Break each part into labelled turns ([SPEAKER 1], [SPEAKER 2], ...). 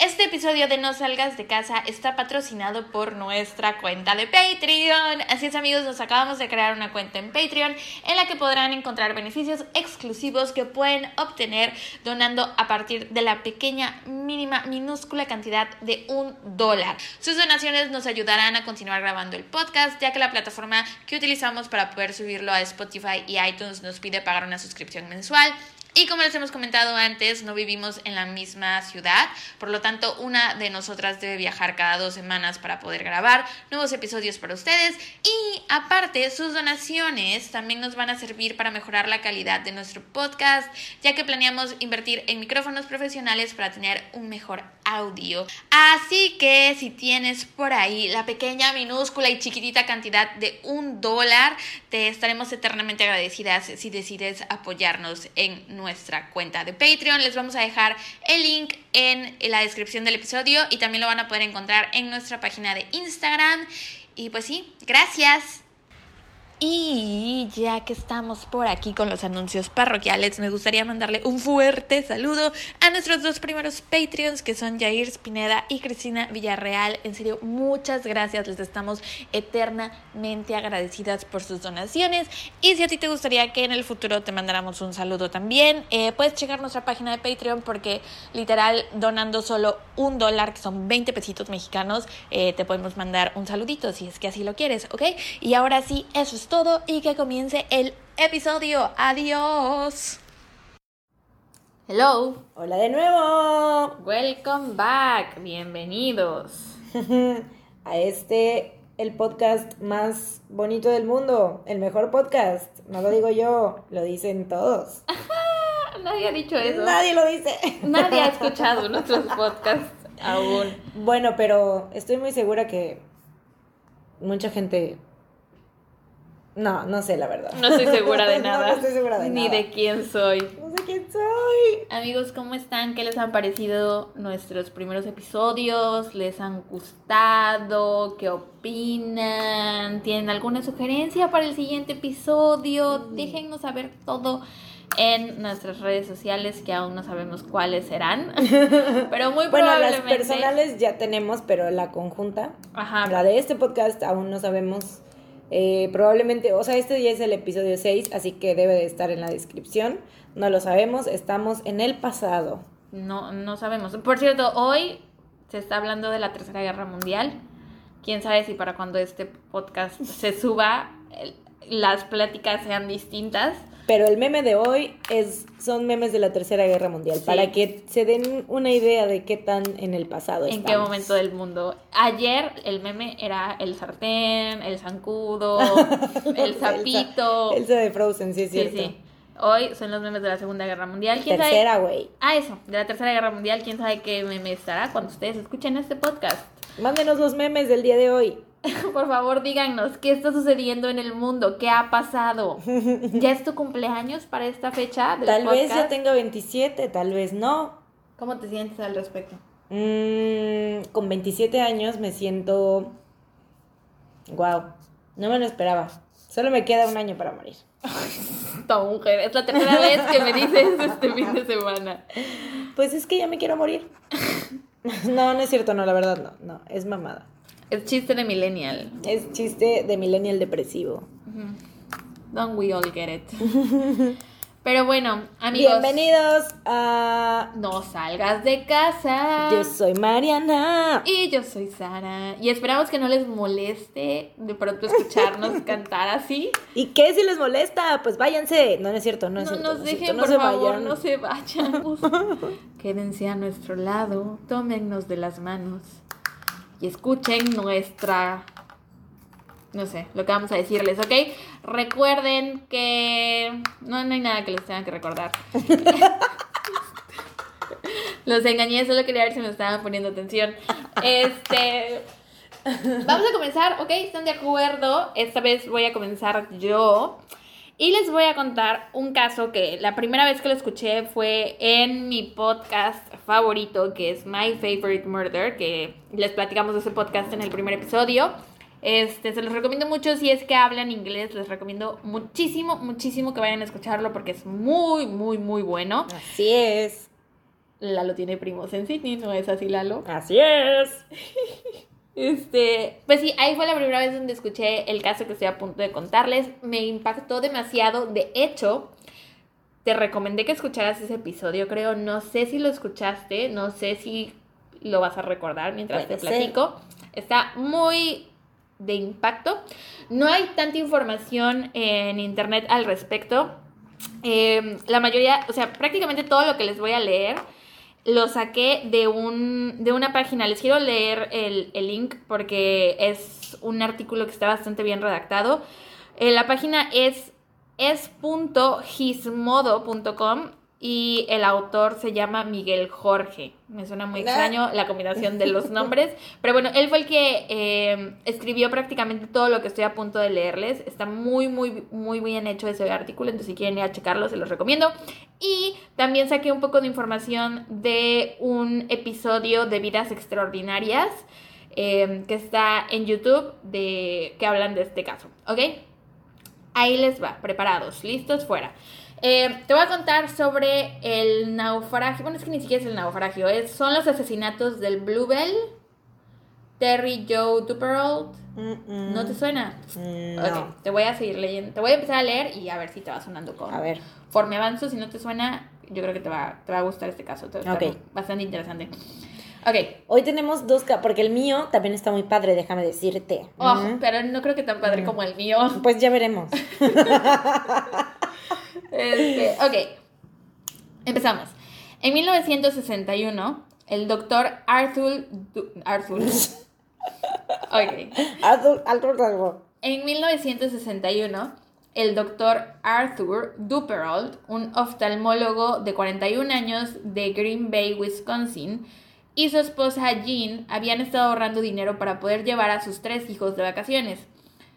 [SPEAKER 1] Este episodio de No Salgas de Casa está patrocinado por nuestra cuenta de Patreon. Así es amigos, nos acabamos de crear una cuenta en Patreon en la que podrán encontrar beneficios exclusivos que pueden obtener donando a partir de la pequeña, mínima, minúscula cantidad de un dólar. Sus donaciones nos ayudarán a continuar grabando el podcast ya que la plataforma que utilizamos para poder subirlo a Spotify y iTunes nos pide pagar una suscripción mensual. Y como les hemos comentado antes, no vivimos en la misma ciudad, por lo tanto una de nosotras debe viajar cada dos semanas para poder grabar nuevos episodios para ustedes y aparte sus donaciones también nos van a servir para mejorar la calidad de nuestro podcast, ya que planeamos invertir en micrófonos profesionales para tener un mejor audio. Así que si tienes por ahí la pequeña, minúscula y chiquitita cantidad de un dólar, te estaremos eternamente agradecidas si decides apoyarnos en nuestra cuenta de Patreon. Les vamos a dejar el link en la descripción del episodio y también lo van a poder encontrar en nuestra página de Instagram. Y pues sí, gracias. Y ya que estamos por aquí con los anuncios parroquiales, me gustaría mandarle un fuerte saludo a nuestros dos primeros Patreons, que son Jair Spineda y Cristina Villarreal. En serio, muchas gracias. Les estamos eternamente agradecidas por sus donaciones. Y si a ti te gustaría que en el futuro te mandáramos un saludo también, eh, puedes checar nuestra página de Patreon porque literal donando solo un dólar, que son 20 pesitos mexicanos, eh, te podemos mandar un saludito si es que así lo quieres, ¿ok? Y ahora sí, eso es todo y que comience el episodio. Adiós. Hello.
[SPEAKER 2] Hola de nuevo.
[SPEAKER 1] Welcome back. Bienvenidos.
[SPEAKER 2] A este, el podcast más bonito del mundo. El mejor podcast. No lo digo yo, lo dicen todos.
[SPEAKER 1] Nadie ha dicho eso.
[SPEAKER 2] Nadie lo dice.
[SPEAKER 1] Nadie ha escuchado nuestros podcasts aún.
[SPEAKER 2] Bueno, pero estoy muy segura que mucha gente no, no sé la verdad.
[SPEAKER 1] No estoy segura de nada.
[SPEAKER 2] no, estoy segura de
[SPEAKER 1] Ni
[SPEAKER 2] nada.
[SPEAKER 1] de quién soy.
[SPEAKER 2] No sé quién soy.
[SPEAKER 1] Amigos, ¿cómo están? ¿Qué les han parecido nuestros primeros episodios? ¿Les han gustado? ¿Qué opinan? ¿Tienen alguna sugerencia para el siguiente episodio? Déjennos saber todo en nuestras redes sociales que aún no sabemos cuáles serán. Pero muy
[SPEAKER 2] Bueno,
[SPEAKER 1] probablemente.
[SPEAKER 2] las personales ya tenemos, pero la conjunta,
[SPEAKER 1] Ajá.
[SPEAKER 2] la de este podcast aún no sabemos. Eh, probablemente, o sea, este ya es el episodio 6, así que debe de estar en la descripción. No lo sabemos, estamos en el pasado.
[SPEAKER 1] No, no sabemos. Por cierto, hoy se está hablando de la Tercera Guerra Mundial. Quién sabe si para cuando este podcast se suba las pláticas sean distintas.
[SPEAKER 2] Pero el meme de hoy es, son memes de la Tercera Guerra Mundial,
[SPEAKER 1] Sí.
[SPEAKER 2] para que se den una idea de qué tan en el pasado
[SPEAKER 1] ¿En qué momento del mundo? Ayer el meme era el sartén, el zancudo, el sapito.
[SPEAKER 2] Elsa, Elsa de Frozen, sí es
[SPEAKER 1] sí,
[SPEAKER 2] cierto.
[SPEAKER 1] sí. Hoy son los memes de la Segunda Guerra Mundial.
[SPEAKER 2] Tercera, güey.
[SPEAKER 1] Ah, eso, de la Tercera Guerra Mundial. ¿Quién sabe qué meme estará cuando ustedes escuchen este podcast?
[SPEAKER 2] Mándenos los memes del día de hoy.
[SPEAKER 1] Por favor, díganos qué está sucediendo en el mundo, qué ha pasado. ¿Ya es tu cumpleaños para esta fecha del
[SPEAKER 2] Tal vez ya
[SPEAKER 1] podcast?
[SPEAKER 2] tenga 27, tal vez no.
[SPEAKER 1] ¿Cómo te sientes al respecto?
[SPEAKER 2] Mm, con 27 años me siento... Wow, no me lo esperaba. Solo me queda un año para morir.
[SPEAKER 1] Esta mujer, es la tercera vez que me dices este fin de semana.
[SPEAKER 2] Pues es que ya me quiero morir. No, no es cierto, no, la verdad no, no, es mamada.
[SPEAKER 1] Es chiste de millennial.
[SPEAKER 2] Es chiste de millennial depresivo.
[SPEAKER 1] Don't we all get it? Pero bueno, amigos.
[SPEAKER 2] Bienvenidos a...
[SPEAKER 1] No salgas de casa.
[SPEAKER 2] Yo soy Mariana.
[SPEAKER 1] Y yo soy Sara. Y esperamos que no les moleste de pronto escucharnos cantar así.
[SPEAKER 2] ¿Y qué si les molesta? Pues váyanse. No, no es cierto, no es
[SPEAKER 1] No
[SPEAKER 2] cierto.
[SPEAKER 1] nos
[SPEAKER 2] cierto,
[SPEAKER 1] dejen,
[SPEAKER 2] no
[SPEAKER 1] por favor,
[SPEAKER 2] vayan.
[SPEAKER 1] no se vayan. Quédense a nuestro lado, tómennos de las manos y escuchen nuestra... No sé, lo que vamos a decirles, ¿ok? Recuerden que... No, no hay nada que les tenga que recordar. Los engañé, solo quería ver si me estaban poniendo atención. Este... Vamos a comenzar, ¿ok? ¿Están de acuerdo? Esta vez voy a comenzar yo. Y les voy a contar un caso que la primera vez que lo escuché fue en mi podcast favorito, que es My Favorite Murder, que les platicamos de ese podcast en el primer episodio. Este, se los recomiendo mucho si es que hablan inglés, les recomiendo muchísimo, muchísimo que vayan a escucharlo porque es muy, muy, muy bueno.
[SPEAKER 2] Así es.
[SPEAKER 1] Lalo tiene primos en Sydney, ¿no es así, Lalo?
[SPEAKER 2] Así es.
[SPEAKER 1] Este, pues sí, ahí fue la primera vez donde escuché el caso que estoy a punto de contarles. Me impactó demasiado. De hecho, te recomendé que escucharas ese episodio, creo. No sé si lo escuchaste, no sé si lo vas a recordar mientras
[SPEAKER 2] Puede
[SPEAKER 1] te platico. Está muy de impacto. No hay tanta información en internet al respecto. Eh, la mayoría, o sea, prácticamente todo lo que les voy a leer lo saqué de, un, de una página. Les quiero leer el, el link porque es un artículo que está bastante bien redactado. Eh, la página es es.gismodo.com y el autor se llama Miguel Jorge. Me suena muy extraño la combinación de los nombres, pero bueno, él fue el que eh, escribió prácticamente todo lo que estoy a punto de leerles. Está muy, muy, muy bien hecho ese artículo, entonces si quieren ir a checarlo, se los recomiendo. Y también saqué un poco de información de un episodio de Vidas Extraordinarias eh, que está en YouTube de que hablan de este caso, ¿ok? Ahí les va, preparados, listos, fuera. Eh, te voy a contar sobre el naufragio. Bueno, es que ni siquiera es el naufragio. Es, son los asesinatos del Bluebell, Terry Joe Duperold.
[SPEAKER 2] Mm,
[SPEAKER 1] ¿No te suena?
[SPEAKER 2] mm,
[SPEAKER 1] Ok,
[SPEAKER 2] No.
[SPEAKER 1] te voy a seguir leyendo. Te voy a empezar a leer y a ver si te va sonando con.
[SPEAKER 2] A ver.
[SPEAKER 1] Conforme avanzo, si no te suena, yo creo que te va, te va a gustar este caso. Te va a bastante interesante. Ok.
[SPEAKER 2] Hoy tenemos dos, ca- porque el mío también está muy padre, déjame decirte.
[SPEAKER 1] Oh, pero no creo que tan padre como el mío.
[SPEAKER 2] Pues ya veremos.
[SPEAKER 1] Este, ok. Empezamos. En 1961, el doctor Arthur... Du- Arthur. Ok.
[SPEAKER 2] Arthur, Arthur, Arthur.
[SPEAKER 1] En 1961, el doctor Arthur Duperold, un oftalmólogo de 41 años de Green Bay, Wisconsin, y su esposa Jean habían estado ahorrando dinero para poder llevar a sus tres hijos de vacaciones.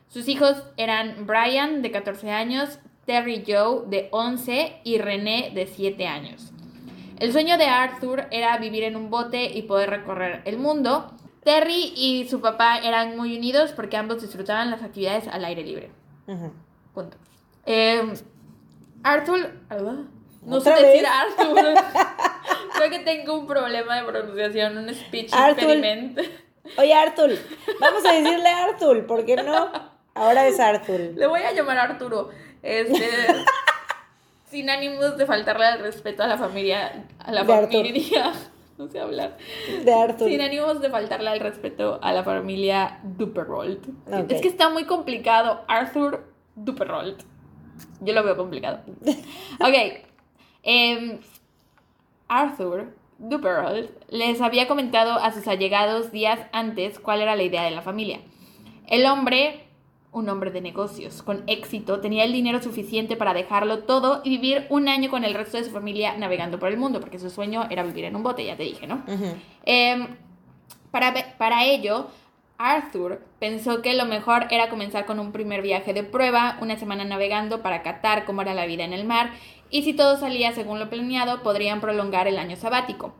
[SPEAKER 1] Sus hijos eran Brian, de 14 años, Terry Joe, de 11, y René, de 7 años. El sueño de Arthur era vivir en un bote y poder recorrer el mundo. Terry y su papá eran muy unidos porque ambos disfrutaban las actividades al aire libre.
[SPEAKER 2] Ujú.
[SPEAKER 1] Punto. Eh, Arthur. No sé
[SPEAKER 2] ¿Otra
[SPEAKER 1] decir? Arthur. Creo que tengo un problema de pronunciación, un speech
[SPEAKER 2] Arthur.
[SPEAKER 1] impediment.
[SPEAKER 2] Oye, Arthur, vamos a decirle Arthur, ¿por qué no? Ahora es Arthur.
[SPEAKER 1] Le voy a llamar Arturo. Este. sin ánimos de faltarle al respeto a la familia. A la
[SPEAKER 2] De Arthur.
[SPEAKER 1] familia. No sé hablar.
[SPEAKER 2] De Arthur.
[SPEAKER 1] Sin ánimos de faltarle al respeto a la familia Duperold. Es que está muy complicado. Arthur Duperold. Yo lo veo complicado. Ok. Em, Arthur Duperold les había comentado a sus allegados días antes cuál era la idea de la familia. El hombre, un hombre de negocios con éxito, tenía el dinero suficiente para dejarlo todo y vivir un año con el resto de su familia navegando por el mundo, porque su sueño era vivir en un bote, ya te dije, ¿no? Em, para, para ello, Arthur pensó que lo mejor era comenzar con un primer viaje de prueba, una semana navegando para catar cómo era la vida en el mar, y si todo salía según lo planeado, podrían prolongar el año sabático.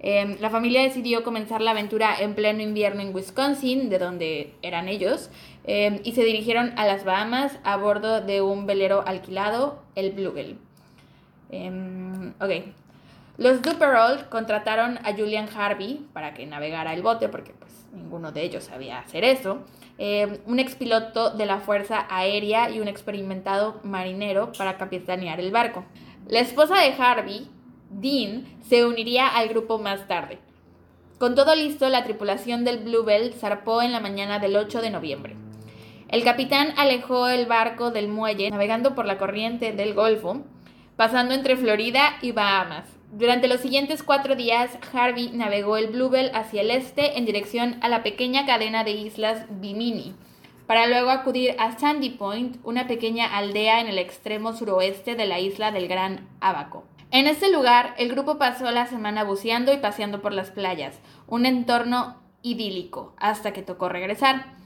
[SPEAKER 1] Em, la familia decidió comenzar la aventura en pleno invierno en Wisconsin, de donde eran ellos, em, y se dirigieron a las Bahamas a bordo de un velero alquilado, el Bluebell. Em, ok. Los Duperold contrataron a Julian Harvey para que navegara el bote, porque pues ninguno de ellos sabía hacer eso. Eh, un expiloto de la Fuerza Aérea y un experimentado marinero para capitanear el barco. La esposa de Harvey, Dean, se uniría al grupo más tarde. Con todo listo, la tripulación del Bluebell zarpó en la mañana del 8 de noviembre. El capitán alejó el barco del muelle, navegando por la corriente del Golfo, pasando entre Florida y Bahamas. Durante los siguientes cuatro días, Harvey navegó el Bluebell hacia el este en dirección a la pequeña cadena de islas Bimini, para luego acudir a Sandy Point, una pequeña aldea en el extremo suroeste de la isla del Gran Abaco. En este lugar, el grupo pasó la semana buceando y paseando por las playas, un entorno idílico, hasta que tocó regresar.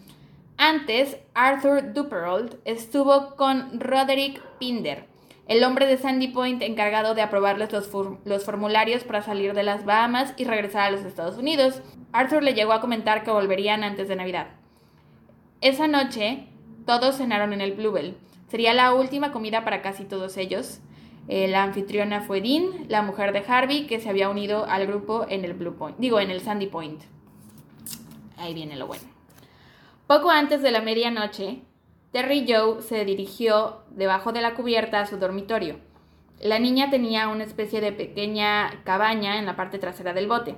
[SPEAKER 1] Antes, Arthur Duperold estuvo con Roderick Pinder, el hombre de Sandy Point encargado de aprobarles los, for- los formularios para salir de las Bahamas y regresar a los Estados Unidos. Arthur le llegó a comentar que volverían antes de Navidad. Esa noche, todos cenaron en el Bluebell. Sería la última comida para casi todos ellos. Eh, la anfitriona fue Dean, la mujer de Harvey, que se había unido al grupo en el Blue Point, digo, en el Sandy Point. Ahí viene lo bueno. Poco antes de la medianoche, Terry Joe se dirigió debajo de la cubierta a su dormitorio. La niña tenía una especie de pequeña cabaña en la parte trasera del bote.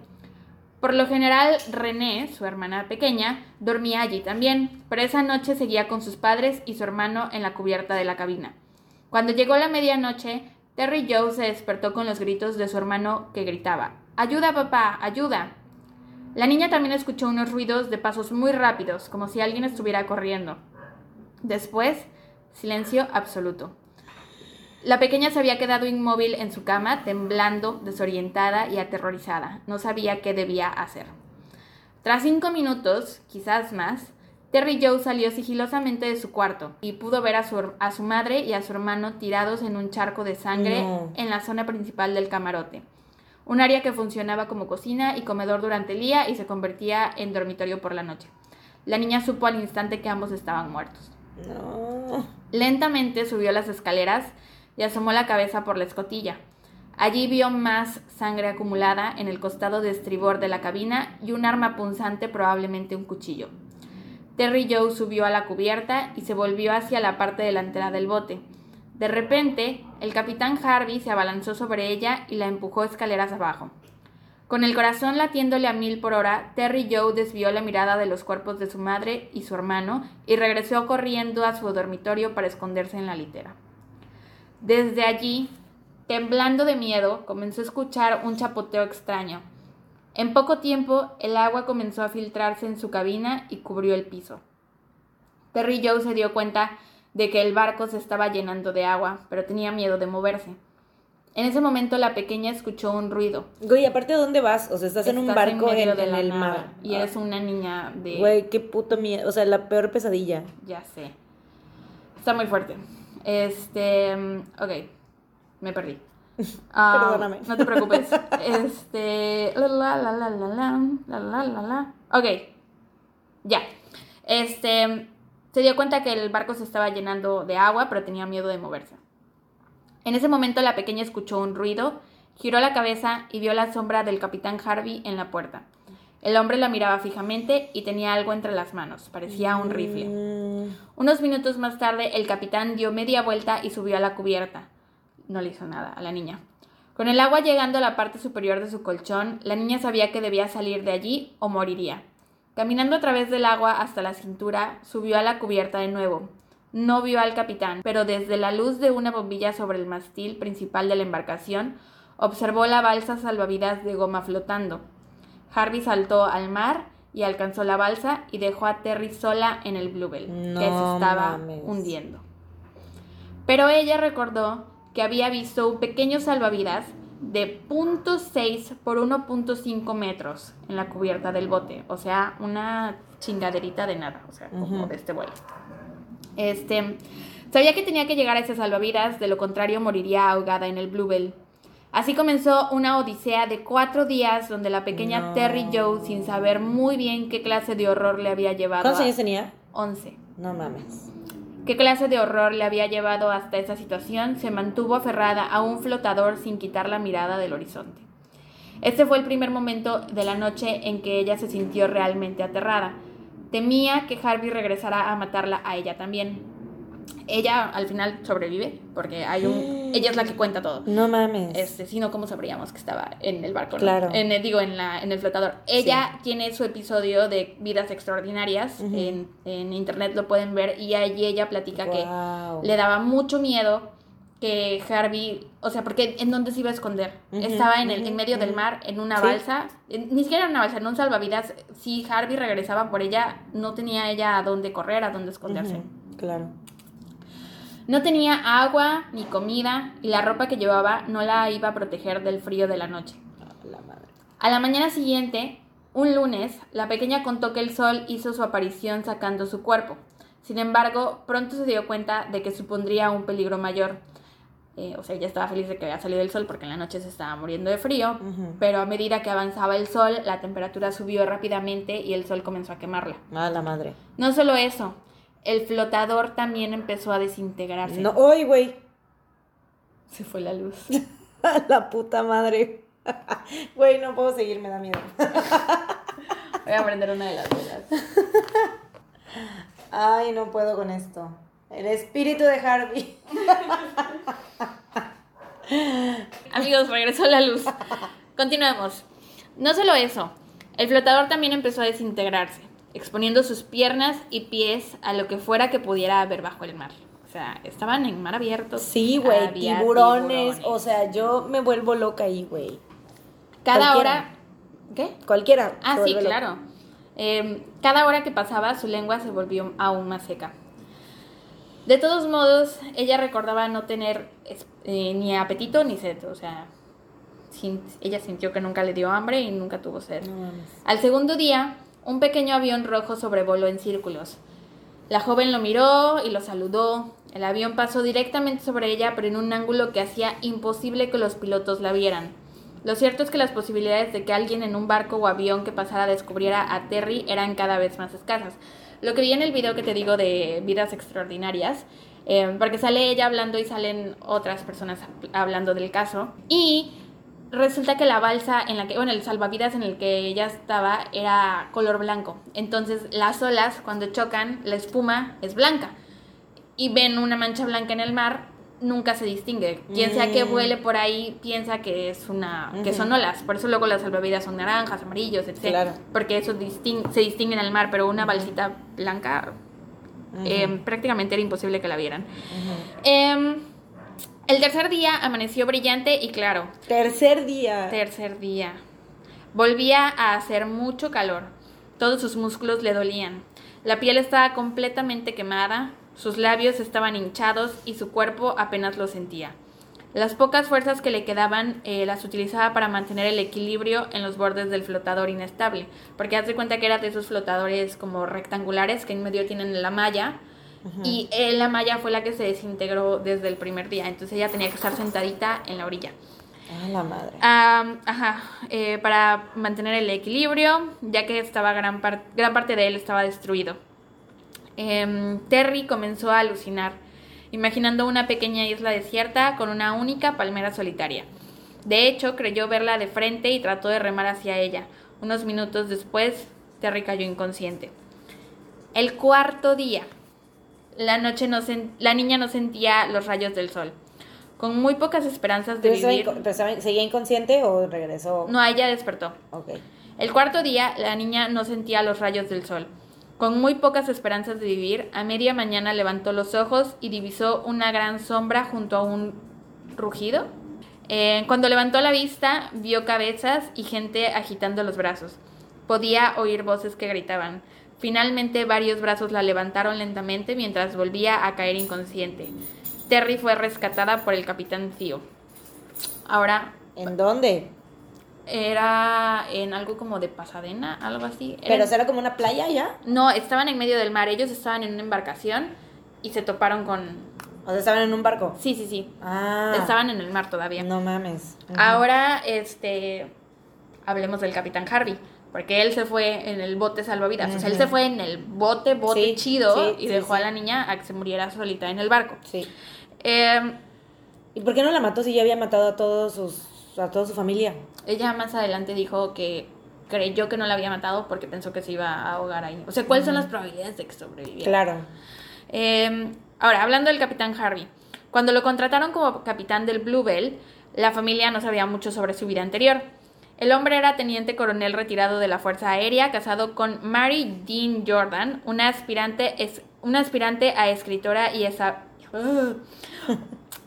[SPEAKER 1] Por lo general, René, su hermana pequeña, dormía allí también, pero esa noche seguía con sus padres y su hermano en la cubierta de la cabina. Cuando llegó la medianoche, Terry Joe se despertó con los gritos de su hermano que gritaba, ¡Ayuda, papá! ¡Ayuda! La niña también escuchó unos ruidos de pasos muy rápidos, como si alguien estuviera corriendo. Después, silencio absoluto. La pequeña se había quedado inmóvil en su cama, temblando, desorientada y aterrorizada. No sabía qué debía hacer. Tras cinco minutos, quizás más, Terry Joe salió sigilosamente de su cuarto y pudo ver a su, a su madre y a su hermano tirados en un charco de sangre en la zona principal del camarote. Un área que funcionaba como cocina y comedor durante el día y se convertía en dormitorio por la noche. La niña supo al instante que ambos estaban muertos. Lentamente subió las escaleras y asomó la cabeza por la escotilla. Allí vio más sangre acumulada en el costado de estribor de la cabina y un arma punzante, probablemente un cuchillo. Terry Joe subió a la cubierta y se volvió hacia la parte delantera del bote. De repente, el capitán Harvey se abalanzó sobre ella y la empujó escaleras abajo. Con el corazón latiéndole a mil por hora, Terry Joe desvió la mirada de los cuerpos de su madre y su hermano y regresó corriendo a su dormitorio para esconderse en la litera. Desde allí, temblando de miedo, comenzó a escuchar un chapoteo extraño. En poco tiempo, el agua comenzó a filtrarse en su cabina y cubrió el piso. Terry Joe se dio cuenta de que el barco se estaba llenando de agua, pero tenía miedo de moverse. En ese momento la pequeña escuchó un ruido.
[SPEAKER 2] Güey, aparte de dónde vas, o sea, estás, en un barco en, el mar.
[SPEAKER 1] Y eres una niña de...
[SPEAKER 2] Güey, qué puto miedo, o sea, la peor pesadilla.
[SPEAKER 1] Ya sé. Está muy fuerte. Este, ok, me perdí.
[SPEAKER 2] Ah, Perdóname.
[SPEAKER 1] No te preocupes. Este, la la la la la la la la la. Ok, ya. Este, se dio cuenta que el barco se estaba llenando de agua, pero tenía miedo de moverse. En ese momento la pequeña escuchó un ruido, giró la cabeza y vio la sombra del capitán Harvey en la puerta. El hombre la miraba fijamente y tenía algo entre las manos, parecía un rifle. Mm. Unos minutos más tarde, el capitán dio media vuelta y subió a la cubierta. No le hizo nada a la niña. Con el agua llegando a la parte superior de su colchón, la niña sabía que debía salir de allí o moriría. Caminando a través del agua hasta la cintura, subió a la cubierta de nuevo. No vio al capitán, pero desde la luz de una bombilla sobre el mastil principal de la embarcación, observó la balsa salvavidas de goma flotando. Harvey saltó al mar y alcanzó la balsa y dejó a Terry sola en el Bluebell, que se estaba hundiendo. Pero ella recordó que había visto un pequeño salvavidas de .6 por 1.5 metros en la cubierta del bote, o sea, una chingaderita de nada, o sea, como de este vuelo. Este, sabía que tenía que llegar a ese salvavidas, de lo contrario moriría ahogada en el Bluebell. Así comenzó una odisea de cuatro días donde la pequeña Terry Joe, sin saber muy bien qué clase de horror le había llevado.
[SPEAKER 2] ¿Cuántos años tenía?
[SPEAKER 1] Once.
[SPEAKER 2] No mames.
[SPEAKER 1] ¿Qué clase de horror le había llevado hasta esa situación? Se mantuvo aferrada a un flotador sin quitar la mirada del horizonte. Este fue el primer momento de la noche en que ella se sintió realmente aterrada. Temía que Harvey regresara a matarla a ella también. Ella al final sobrevive porque hay un ella es la que cuenta todo.
[SPEAKER 2] No mames.
[SPEAKER 1] Este, si no cómo sabríamos que estaba en el barco,
[SPEAKER 2] claro.
[SPEAKER 1] En el, digo en la en el flotador. Ella tiene su episodio de Vidas extraordinarias en, en, internet lo pueden ver y allí ella platica que le daba mucho miedo que Harvey, o sea, porque en dónde se iba a esconder. Estaba en el en medio del mar en una balsa, ni siquiera en una balsa, en un salvavidas. Si Harvey regresaba por ella, no tenía ella a dónde correr, a dónde esconderse.
[SPEAKER 2] Claro.
[SPEAKER 1] No tenía agua ni comida y la ropa que llevaba no la iba a proteger del frío de la noche. A la mañana siguiente, un lunes, la pequeña contó que el sol hizo su aparición sacando su cuerpo. Sin embargo, pronto se dio cuenta de que supondría un peligro mayor eh, o sea, ella estaba feliz de que había salido el sol porque en la noche se estaba muriendo de frío, pero a medida que avanzaba el sol, la temperatura subió rápidamente y el sol comenzó a quemarla.
[SPEAKER 2] Ah, la madre.
[SPEAKER 1] No solo eso, el flotador también empezó a desintegrarse.
[SPEAKER 2] No, hoy, güey.
[SPEAKER 1] Se fue la luz.
[SPEAKER 2] la puta madre. Güey, no puedo seguir, me da miedo.
[SPEAKER 1] Voy a prender una de las velas.
[SPEAKER 2] Ay, no puedo con esto. El espíritu de Harvey.
[SPEAKER 1] Amigos, regresó la luz. Continuemos. No solo eso, el flotador también empezó a desintegrarse, exponiendo sus piernas y pies a lo que fuera que pudiera haber bajo el mar. O sea, estaban en mar abierto.
[SPEAKER 2] Sí, güey, tiburones.
[SPEAKER 1] tiburones.
[SPEAKER 2] O sea, yo me vuelvo loca ahí, güey.
[SPEAKER 1] cada
[SPEAKER 2] cualquiera.
[SPEAKER 1] hora. ¿Qué?
[SPEAKER 2] Cualquiera.
[SPEAKER 1] Ah, sí, claro. Eh, cada hora que pasaba, su lengua se volvió aún más seca. De todos modos, ella recordaba no tener eh, ni apetito ni sed. O sea, sin- ella sintió que nunca le dio hambre y nunca tuvo sed.
[SPEAKER 2] No.
[SPEAKER 1] Al segundo día, un pequeño avión rojo sobrevoló en círculos. La joven lo miró y lo saludó. El avión pasó directamente sobre ella, pero en un ángulo que hacía imposible que los pilotos la vieran. Lo cierto es que las posibilidades de que alguien en un barco o avión que pasara descubriera a Terry eran cada vez más escasas. Lo que vi en el video que te digo de Vidas Extraordinarias, eh, porque sale ella hablando y salen otras personas hablando del caso, y resulta que la balsa en la que, bueno, el salvavidas en el que ella estaba era color blanco. Entonces las olas cuando chocan, la espuma es blanca. Y ven una mancha blanca en el mar, nunca se distingue. Quien sea que
[SPEAKER 2] Mm.
[SPEAKER 1] vuele por ahí piensa que es una que son olas. Por eso luego las salvavidas son naranjas, amarillos, etc.
[SPEAKER 2] Claro.
[SPEAKER 1] Porque eso distin- se distingue en el mar, pero una balsita blanca eh, prácticamente era imposible que la vieran. Em, el tercer día amaneció brillante y claro.
[SPEAKER 2] Tercer día.
[SPEAKER 1] Tercer día. Volvía a hacer mucho calor. Todos sus músculos le dolían. La piel estaba completamente quemada, sus labios estaban hinchados y su cuerpo apenas lo sentía. Las pocas fuerzas que le quedaban eh, las utilizaba para mantener el equilibrio en los bordes del flotador inestable, porque haz de cuenta que era de esos flotadores como rectangulares que en medio tienen la malla, y la malla fue la que se desintegró desde el primer día, entonces ella tenía que estar sentadita en la orilla.
[SPEAKER 2] Ah, la madre.
[SPEAKER 1] Ajá, eh, para mantener el equilibrio, ya que estaba gran, par- gran parte de él estaba destruido. Em, Terry comenzó a alucinar, imaginando una pequeña isla desierta con una única palmera solitaria. De hecho, creyó verla de frente y trató de remar hacia ella. Unos minutos después, Terry cayó inconsciente. El cuarto día, la, noche no la niña no sentía los rayos del sol. Con muy pocas esperanzas de
[SPEAKER 2] ¿Pero estaba
[SPEAKER 1] vivir...
[SPEAKER 2] ¿Seguía inconsciente o regresó?
[SPEAKER 1] No, ella despertó. El cuarto día, la niña no sentía los rayos del sol. Con muy pocas esperanzas de vivir, a media mañana levantó los ojos y divisó una gran sombra junto a un rugido. Eh, cuando levantó la vista, vio cabezas y gente agitando los brazos. Podía oír voces que gritaban. Finalmente, varios brazos la levantaron lentamente mientras volvía a caer inconsciente. Terry fue rescatada por el capitán Theo. Ahora,
[SPEAKER 2] ¿En dónde?
[SPEAKER 1] era en algo como de Pasadena, algo así. Era-
[SPEAKER 2] ¿Pero será como una playa ya?
[SPEAKER 1] No, estaban en medio del mar. Ellos estaban en una embarcación y se toparon con.
[SPEAKER 2] O sea, estaban en un barco.
[SPEAKER 1] Sí, sí, sí.
[SPEAKER 2] Ah.
[SPEAKER 1] Estaban en el mar todavía.
[SPEAKER 2] No mames.
[SPEAKER 1] Ahora, este. Hablemos del capitán Harvey. Porque él se fue en el bote salvavidas. O sea, él se fue en el bote, bote
[SPEAKER 2] Sí,
[SPEAKER 1] chido
[SPEAKER 2] sí,
[SPEAKER 1] y dejó a la niña a que se muriera solita en el barco.
[SPEAKER 2] Sí.
[SPEAKER 1] Eh,
[SPEAKER 2] ¿Y por qué no la mató si ya había matado a todos sus a toda su familia?
[SPEAKER 1] ella más adelante dijo que creyó que no la había matado porque pensó que se iba a ahogar ahí. O sea, ¿cuáles son las probabilidades de que sobreviviera?
[SPEAKER 2] Claro.
[SPEAKER 1] Eh, ahora, hablando del capitán Harvey. Cuando lo contrataron como capitán del Bluebell, la familia no sabía mucho sobre su vida anterior. El hombre era teniente coronel retirado de la Fuerza Aérea, casado con Mary Dean Jordan, una aspirante, es, una aspirante a escritora y esa...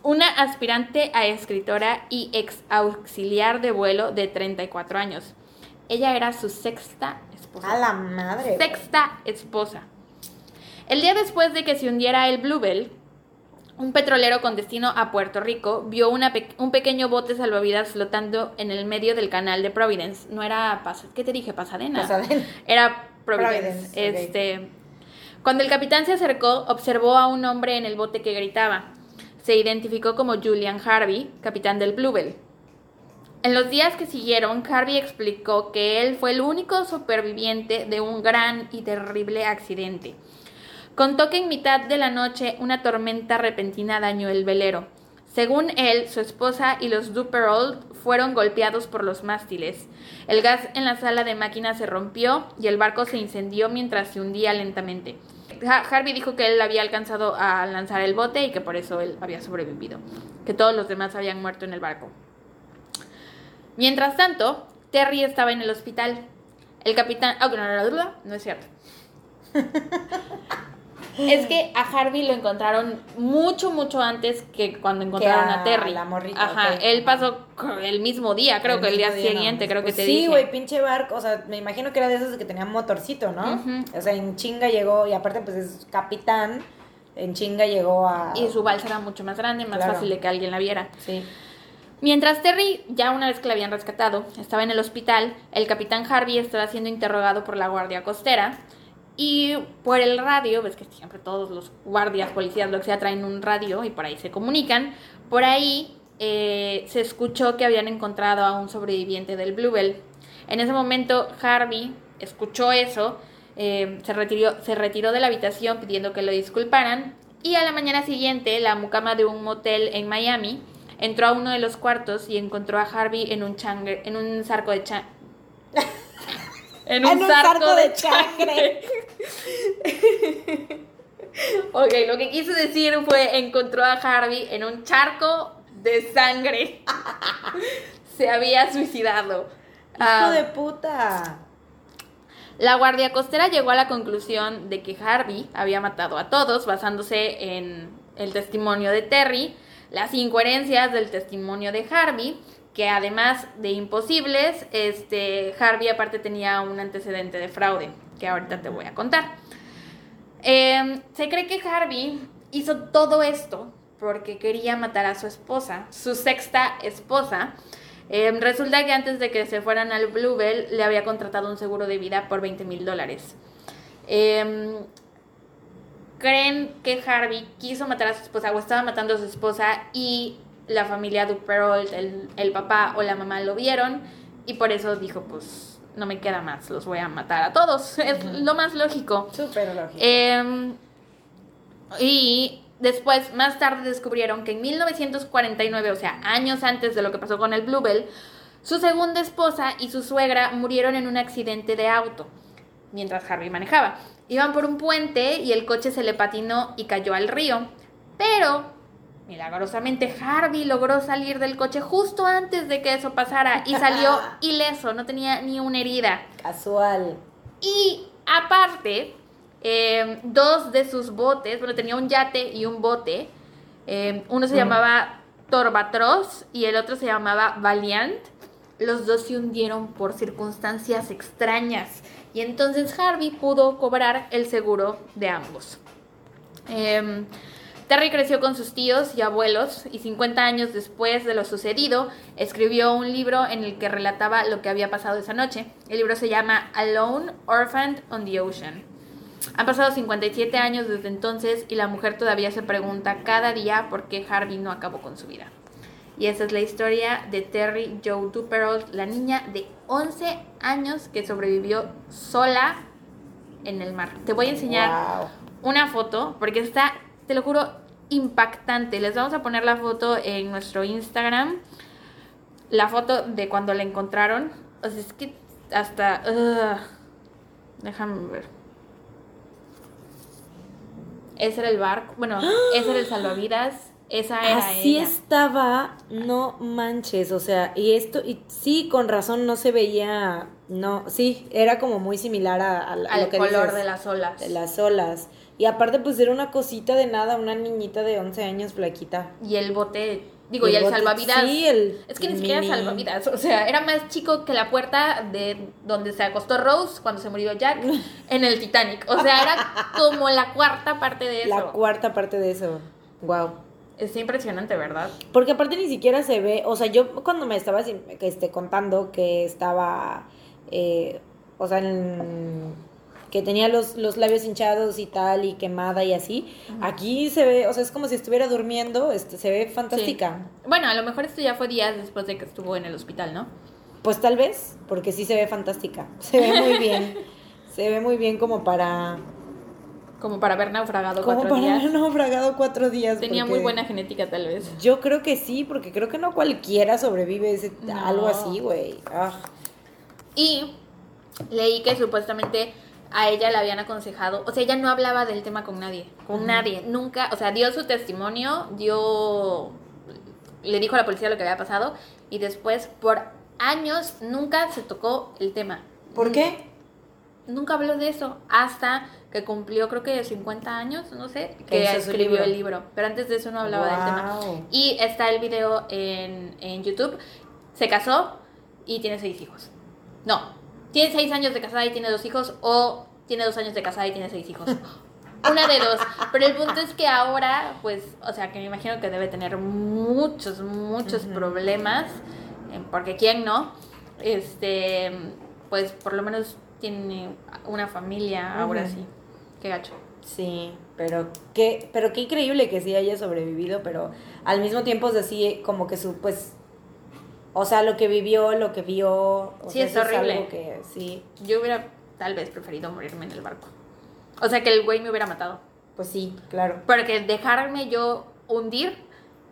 [SPEAKER 1] una aspirante a escritora y ex auxiliar de vuelo de 34 años. Ella era su sexta esposa
[SPEAKER 2] A la madre.
[SPEAKER 1] sexta esposa. El día después de que se hundiera el Bluebell, un petrolero con destino a Puerto Rico vio una pe- un pequeño bote salvavidas flotando en el medio del canal de Providence. No era Pas ¿qué te dije? Pasadena.
[SPEAKER 2] Pasadena.
[SPEAKER 1] Era Providence. Este, cuando el capitán se acercó, observó a un hombre en el bote que gritaba. Se identificó como Julian Harvey, capitán del Bluebell. En los días que siguieron, Harvey explicó que él fue el único superviviente de un gran y terrible accidente. Contó que en mitad de la noche una tormenta repentina dañó el velero. Según él, su esposa y los Duperol fueron golpeados por los mástiles. El gas en la sala de máquinas se rompió y el barco se incendió mientras se hundía lentamente. Harvey dijo que él había alcanzado a lanzar el bote y que por eso él había sobrevivido, que todos los demás habían muerto en el barco. Mientras tanto, Terry estaba en el hospital. El capitán... Oh, no, no, no, no es cierto. Es que a Harvey lo encontraron mucho, mucho antes que cuando encontraron a, Terry.
[SPEAKER 2] La morrita,
[SPEAKER 1] Ajá, él pasó el mismo día, creo
[SPEAKER 2] El
[SPEAKER 1] que el día siguiente,
[SPEAKER 2] no,
[SPEAKER 1] creo que
[SPEAKER 2] pues
[SPEAKER 1] te
[SPEAKER 2] sí,
[SPEAKER 1] dije.
[SPEAKER 2] güey, pinche barco, o sea, me imagino que era de esos que tenían motorcito, ¿no? O sea, en chinga llegó, y aparte pues es capitán, en chinga llegó a...
[SPEAKER 1] Y su balsa era mucho más grande, más
[SPEAKER 2] Claro.
[SPEAKER 1] fácil de que alguien la viera.
[SPEAKER 2] Sí.
[SPEAKER 1] Mientras Terry, ya una vez que la habían rescatado, estaba en el hospital, el capitán Harvey estaba siendo interrogado por la guardia costera y por el radio, ves que siempre todos los guardias, policías, lo que sea, traen un radio y por ahí se comunican. Por ahí eh, se escuchó que habían encontrado a un sobreviviente del Bluebell. En ese momento Harvey escuchó eso, eh, se, retiró, se retiró de la habitación pidiendo que lo disculparan y a la mañana siguiente la mucama de un motel en Miami entró a uno de los cuartos y encontró a Harvey en un en un sarco de cha- en
[SPEAKER 2] En un sarco de changre.
[SPEAKER 1] ok, lo que quise decir fue encontró a Harvey en un charco de sangre. Se había suicidado.
[SPEAKER 2] ¡Hijo
[SPEAKER 1] Ah,
[SPEAKER 2] de puta!
[SPEAKER 1] La guardia costera llegó a la conclusión de que Harvey había matado a todos basándose en el testimonio de Terry, las incoherencias del testimonio de Harvey, que además de imposibles, este Harvey aparte tenía un antecedente de fraude, que ahorita te voy a contar. Eh, se cree que Harvey hizo todo esto porque quería matar a su esposa, su sexta esposa. Eh, resulta que antes de que se fueran al Bluebell le había contratado un seguro de vida por 20 mil dólares. Eh, creen que Harvey quiso matar a su esposa o estaba matando a su esposa y la familia Duperold, el, el papá o la mamá lo vieron y por eso dijo pues no me queda más, los voy a matar a todos. Es lo más lógico.
[SPEAKER 2] Súper lógico.
[SPEAKER 1] Eh, y después, más tarde, descubrieron que en 1949, o sea, años antes de lo que pasó con el Bluebell, su segunda esposa y su suegra murieron en un accidente de auto mientras Harvey manejaba. Iban por un puente y el coche se le patinó y cayó al río. Pero, milagrosamente, Harvey logró salir del coche justo antes de que eso pasara y salió ileso, no tenía ni una herida.
[SPEAKER 2] Casual.
[SPEAKER 1] Y aparte, eh, dos de sus botes, bueno, tenía un yate y un bote. eh, uno se llamaba Torbatros y el otro se llamaba Valiant. Los dos se hundieron por circunstancias extrañas. Y entonces Harvey pudo cobrar el seguro de ambos. Em, Terry creció con sus tíos y abuelos y 50 años después de lo sucedido escribió un libro en el que relataba lo que había pasado esa noche. El libro se llama Alone, Orphaned on the Ocean. Han pasado 57 años desde entonces y la mujer todavía se pregunta cada día por qué Harvey no acabó con su vida. Y esa es la historia de Terry Joe Duperold, la niña de 11 años que sobrevivió sola en el mar. Te voy a enseñar
[SPEAKER 2] Wow.
[SPEAKER 1] una foto porque está, te lo juro, impactante. Les vamos a poner la foto en nuestro Instagram. La foto de cuando la encontraron. O sea, es que hasta... déjame ver. Ese era el barco. Bueno, ese era el salvavidas. Esa era
[SPEAKER 2] Así
[SPEAKER 1] ella.
[SPEAKER 2] estaba, no manches, o sea, y esto, y sí, con razón no se veía, no, sí, era como muy similar a, a- a
[SPEAKER 1] Al
[SPEAKER 2] lo que
[SPEAKER 1] color
[SPEAKER 2] dices,
[SPEAKER 1] de las olas.
[SPEAKER 2] de las olas. Y aparte, pues era una cosita de nada, una niñita de 11 años flaquita.
[SPEAKER 1] Y el bote, digo,
[SPEAKER 2] Y
[SPEAKER 1] y
[SPEAKER 2] el
[SPEAKER 1] el,
[SPEAKER 2] bote-
[SPEAKER 1] salvavidas.
[SPEAKER 2] sí, el
[SPEAKER 1] es que ni siquiera
[SPEAKER 2] mini-
[SPEAKER 1] salvavidas, o sea, era más chico que la puerta de donde se acostó Rose cuando se murió Jack en el Titanic. O sea, era como la cuarta parte de eso.
[SPEAKER 2] La cuarta parte de eso. Wow.
[SPEAKER 1] Es impresionante, ¿verdad?
[SPEAKER 2] Porque aparte ni siquiera se ve, o sea, yo cuando me estabas este, contando que estaba, eh, o sea, en- que tenía los, los labios hinchados y tal, y quemada y así, aquí se ve, o sea, es como si estuviera durmiendo, este, se ve fantástica.
[SPEAKER 1] Bueno, a lo mejor esto ya fue días después de que estuvo en el hospital, ¿no?
[SPEAKER 2] Pues tal vez, porque sí se ve fantástica, se ve muy bien, se ve muy bien como para,
[SPEAKER 1] Como para haber naufragado
[SPEAKER 2] Como
[SPEAKER 1] cuatro
[SPEAKER 2] para
[SPEAKER 1] días.
[SPEAKER 2] haber naufragado cuatro días.
[SPEAKER 1] Tenía muy buena genética, tal vez.
[SPEAKER 2] Yo creo que sí, porque creo que no cualquiera sobrevive ese,
[SPEAKER 1] No.
[SPEAKER 2] algo así, güey. Ah.
[SPEAKER 1] Y leí que supuestamente a ella le habían aconsejado, o sea, ella no hablaba del tema con nadie, con nadie, nunca, o sea, dio su testimonio, dio, le dijo a la policía lo que había pasado y después por años nunca se tocó el tema.
[SPEAKER 2] ¿Por qué?
[SPEAKER 1] Nunca habló de eso hasta que cumplió creo que 50 años, no sé, que escribió
[SPEAKER 2] libro.
[SPEAKER 1] el libro, pero antes de eso no hablaba del tema. Y está el video en, en YouTube. Se casó y tiene seis hijos. No, tiene seis años de casada y tiene dos hijos o tiene dos años de casada y tiene seis hijos. Una de dos. Pero el punto es que ahora, pues, o sea, que me imagino que debe tener muchos, muchos problemas. eh, Porque quién no. Este, pues por lo menos tiene una familia ahora sí. Qué gacho.
[SPEAKER 2] Sí, pero qué, pero qué increíble que sí haya sobrevivido, pero al mismo tiempo es así como que su, pues, o sea, lo que vivió, lo que vio, o
[SPEAKER 1] Sí,
[SPEAKER 2] sea,
[SPEAKER 1] es horrible.
[SPEAKER 2] algo que sí,
[SPEAKER 1] Yo hubiera tal vez preferido morirme en el barco. O sea, que el güey me hubiera matado.
[SPEAKER 2] pues sí, claro.
[SPEAKER 1] Porque dejarme yo hundir,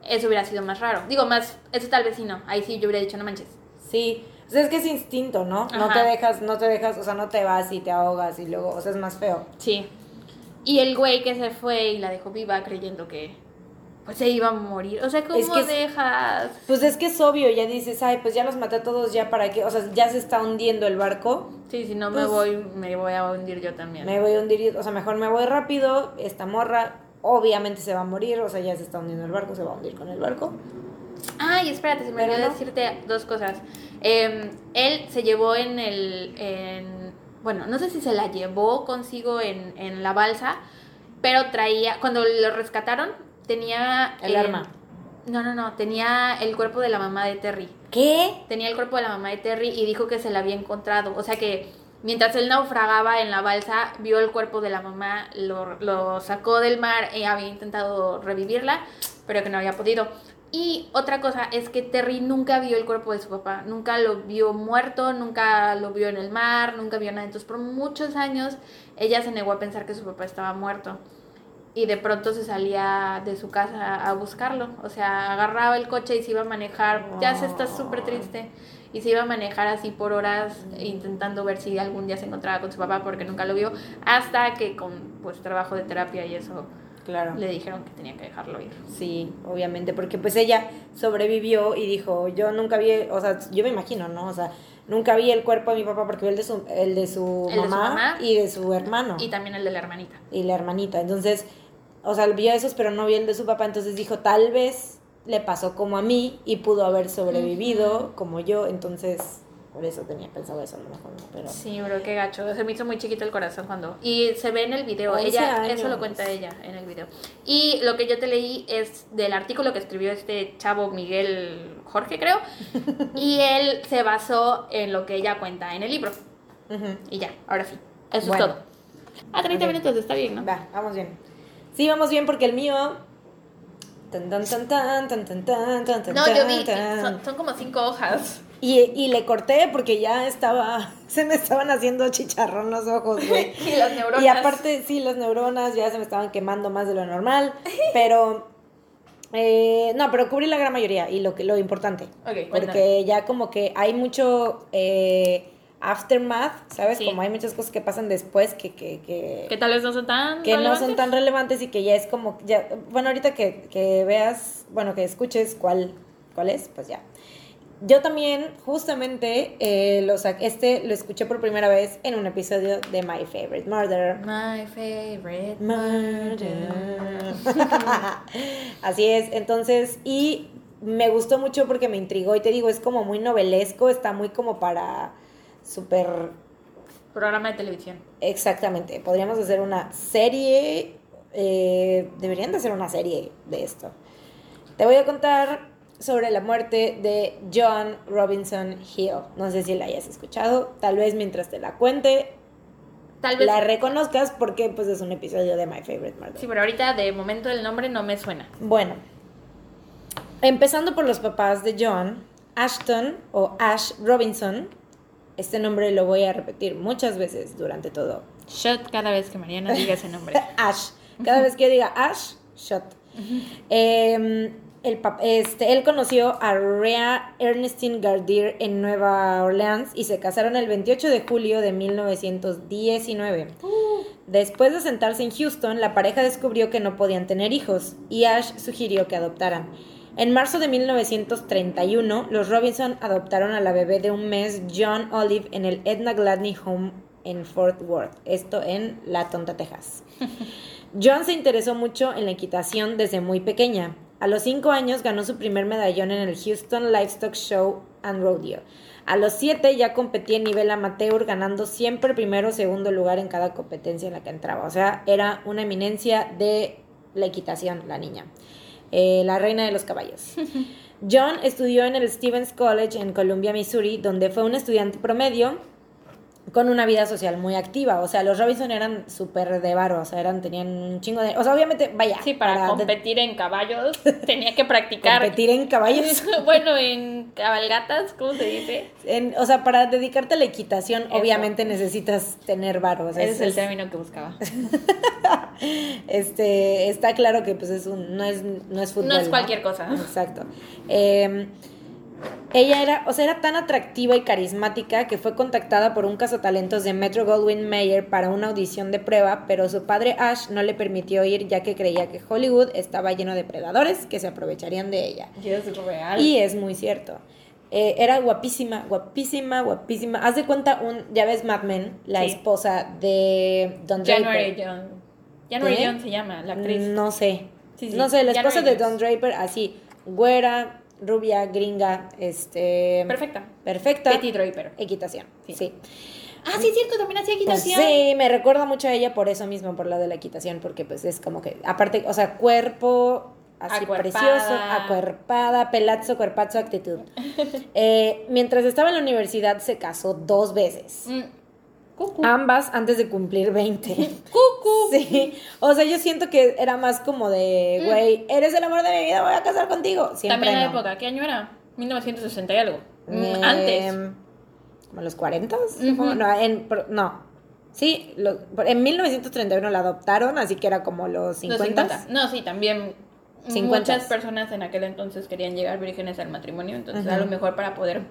[SPEAKER 1] eso hubiera sido más raro. Digo, más, eso tal vez sí no. Ahí sí yo hubiera dicho, no manches.
[SPEAKER 2] Sí, o sea, es que es instinto, ¿no? No te dejas, no te dejas, o sea, no te vas y te ahogas y luego, o sea, es más feo.
[SPEAKER 1] Sí. Y el güey que se fue y la dejó viva creyendo que pues se iba a morir. O sea, ¿cómo
[SPEAKER 2] Es que es-
[SPEAKER 1] dejas?
[SPEAKER 2] Pues es que es obvio, ya dices, ay, pues ya los maté a todos, ya para qué, o sea, ya se está hundiendo el barco,
[SPEAKER 1] Sí, si no me
[SPEAKER 2] Pues-
[SPEAKER 1] voy, me voy a hundir yo también.
[SPEAKER 2] me voy a hundir, o sea, mejor me voy rápido, esta morra obviamente se va a morir, o sea, ya se está hundiendo el barco, se va a hundir con el barco.
[SPEAKER 1] Ay, espérate, se me olvidó
[SPEAKER 2] no.
[SPEAKER 1] decirte dos cosas. Eh, él se llevó en el. En, bueno, no sé si se la llevó consigo en, en la balsa, pero traía. Cuando lo rescataron, tenía.
[SPEAKER 2] El
[SPEAKER 1] eh,
[SPEAKER 2] arma.
[SPEAKER 1] No, no, no, tenía el cuerpo de la mamá de Terry.
[SPEAKER 2] ¿Qué?
[SPEAKER 1] Tenía el cuerpo de la mamá de Terry y dijo que se la había encontrado. O sea que mientras él naufragaba en la balsa, vio el cuerpo de la mamá, lo, lo sacó del mar y había intentado revivirla, pero que no había podido. Y otra cosa es que Terry nunca vio el cuerpo de su papá, nunca lo vio muerto, nunca lo vio en el mar, nunca vio nada. Entonces por muchos años ella se negó a pensar que su papá estaba muerto. Y de pronto se salía de su casa a buscarlo. O sea, agarraba el coche y se iba a manejar. Ya se está súper triste. Y se iba a manejar así por horas intentando ver si algún día se encontraba con su papá porque nunca lo vio. Hasta que con pues trabajo de terapia y eso
[SPEAKER 2] Claro.
[SPEAKER 1] le dijeron que tenía que dejarlo ir.
[SPEAKER 2] Sí, obviamente, porque pues ella sobrevivió y dijo, yo nunca vi, o sea, yo me imagino, ¿no? O sea, nunca vi el cuerpo de mi papá porque vi el de su, el de su,
[SPEAKER 1] El de su
[SPEAKER 2] mamá,
[SPEAKER 1] mamá.
[SPEAKER 2] y de su hermano
[SPEAKER 1] Y también el de la hermanita.
[SPEAKER 2] y la hermanita. Entonces, o sea, vio esos, pero no vio el de su papá, entonces dijo, tal vez le pasó como a mí y pudo haber sobrevivido como yo, entonces por eso tenía pensado eso a lo mejor, ¿no? Pero
[SPEAKER 1] Sí, bro, qué gacho. Se me hizo muy chiquito el corazón cuando... Y se ve en el video.
[SPEAKER 2] 11
[SPEAKER 1] Ella, eso lo
[SPEAKER 2] años.
[SPEAKER 1] cuenta ella en el video. Y lo que yo te leí es del artículo que escribió este chavo Miguel Jorge, creo. y él se basó en lo que ella cuenta en el libro.
[SPEAKER 2] ujú.
[SPEAKER 1] Y ya, ahora sí. Eso
[SPEAKER 2] Bueno.
[SPEAKER 1] es todo. A 30
[SPEAKER 2] Ok.
[SPEAKER 1] minutos está bien, ¿no?
[SPEAKER 2] Va, vamos bien. Sí, vamos bien porque el mío.
[SPEAKER 1] No, yo vi. Son, como cinco hojas.
[SPEAKER 2] Y, y, le corté porque ya estaba. Se me estaban haciendo chicharrón los ojos, güey.
[SPEAKER 1] y las neuronas.
[SPEAKER 2] Y aparte, sí, las neuronas ya se me estaban quemando más de lo normal. Pero. Eh, no, pero cubrí la gran mayoría y lo, lo importante.
[SPEAKER 1] Okay,
[SPEAKER 2] porque ya como que hay mucho. Eh, aftermath, ¿sabes?
[SPEAKER 1] Sí.
[SPEAKER 2] Como hay muchas cosas que pasan después que... que, que
[SPEAKER 1] Que tal vez no son tan.
[SPEAKER 2] que no son
[SPEAKER 1] relevantes.
[SPEAKER 2] tan relevantes y que ya es como, ya, bueno, ahorita que, que veas, bueno, que escuches cuál, cuál es, pues ya. Yo también, justamente, eh, lo sa- este lo escuché por primera vez en un episodio de My Favorite Murder.
[SPEAKER 1] My favorite
[SPEAKER 2] Murder. Así es, entonces, y me gustó mucho porque me intrigó y te digo, es como muy novelesco, está muy como para súper
[SPEAKER 1] Programa de televisión.
[SPEAKER 2] Exactamente, podríamos hacer una serie, eh, deberían de hacer una serie de esto. Te voy a contar sobre la muerte de John Robinson Hill. No sé si la hayas escuchado, tal vez mientras te la cuente
[SPEAKER 1] Tal vez.
[SPEAKER 2] la reconozcas porque pues es un episodio de My Favorite Murder.
[SPEAKER 1] Sí, pero ahorita de momento el nombre no me suena.
[SPEAKER 2] Bueno, empezando por los papás de John, Ashton o Ash Robinson Este nombre lo voy a repetir muchas veces durante todo.
[SPEAKER 1] Shot cada vez que Mariana diga ese nombre.
[SPEAKER 2] Ash. Cada vez que yo diga Ash, shot. Eh, el, este, él conoció a Rhea Ernestine Gardier en Nueva Orleans y se casaron el 28 de julio de 1919. Después de sentarse en Houston, la pareja descubrió que no podían tener hijos y Ash sugirió que adoptaran. En marzo de 1931, los Robinson adoptaron a la bebé de un mes, John Olive, en el Edna Gladney Home en Fort Worth, esto en La Tonta, Texas. John se interesó mucho en la equitación desde muy pequeña. A los cinco años ganó su primer medallón en el Houston Livestock Show and Rodeo. A los siete ya competía en nivel amateur, ganando siempre primero o segundo lugar en cada competencia en la que entraba. O sea, era una eminencia de la equitación, la niña. Eh, la reina de los caballos. John estudió en el Stevens College en Columbia, Missouri, donde fue un estudiante promedio con una vida social muy activa. O sea, los Robinson eran súper de varo, o sea, eran, tenían un chingo de... O sea, obviamente, vaya.
[SPEAKER 1] Sí, para, competir en caballos tenía que practicar.
[SPEAKER 2] competir en caballos.
[SPEAKER 1] bueno, en cabalgatas, ¿cómo se dice?
[SPEAKER 2] En, o sea, para dedicarte a la equitación, obviamente necesitas tener varo.
[SPEAKER 1] Ese es, el término que buscaba.
[SPEAKER 2] este, está claro que pues es un, no es, no es fútbol.
[SPEAKER 1] No es cualquier cosa.
[SPEAKER 2] Exacto. Eh, ella era, o sea, era tan atractiva y carismática que fue contactada por un cazatalentos de Metro Goldwyn Mayer para una audición de prueba, pero su padre Ash no le permitió ir ya que creía que Hollywood estaba lleno de predadores que se aprovecharían de ella.
[SPEAKER 1] Y es real.
[SPEAKER 2] Y es muy cierto. Eh, era guapísima, guapísima, guapísima. Haz de cuenta un, ya ves Mad Men, la esposa de Don Draper.
[SPEAKER 1] January John. January John se llama, la actriz.
[SPEAKER 2] No sé. no sé, la esposa de Don Draper, así, güera, rubia, gringa, este...
[SPEAKER 1] Perfecta.
[SPEAKER 2] Perfecta.
[SPEAKER 1] Betty Draper.
[SPEAKER 2] Equitación, sí.
[SPEAKER 1] Ah, sí, es cierto, también hacía pues equitación.
[SPEAKER 2] sí, me recuerda mucho a ella por eso mismo, por la de la equitación, porque pues es como que, aparte, o sea, cuerpo así precioso, acuerpada, pelazo, cuerpazo, actitud. Eh, mientras estaba en la universidad se casó dos veces. Mm. Ambas antes de cumplir 20.
[SPEAKER 1] Cucu.
[SPEAKER 2] Sí. O sea, yo siento que era más como de, mm. güey, eres el amor de mi vida, voy a casar contigo. Siempre
[SPEAKER 1] También la época, ¿qué año era? 1960 y algo. Mm, em, antes.
[SPEAKER 2] ¿Como los 40? No, en, no. Sí, en 1931 la adoptaron, así que era como los 50.
[SPEAKER 1] No, sí, también Muchas personas en aquel entonces querían llegar vírgenes al matrimonio, entonces a lo mejor para poder...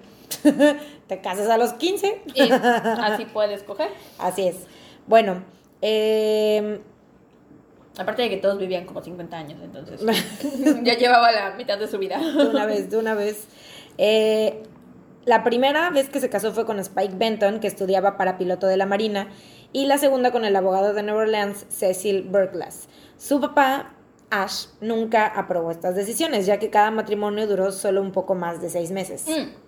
[SPEAKER 2] Te casas a los 15.
[SPEAKER 1] Y así puedes coger.
[SPEAKER 2] Así es. Bueno, eh...
[SPEAKER 1] Aparte de que todos vivían como 50 años, entonces ya llevaba la mitad de su vida.
[SPEAKER 2] de una vez, de una vez. Eh, la primera vez que se casó fue con Spike Benton, que estudiaba para piloto de la Marina, y la segunda con el abogado de Nueva Orleans, Cecil Burglass. Su papá Ash nunca aprobó estas decisiones, ya que cada matrimonio duró solo un poco más de seis meses. Mm.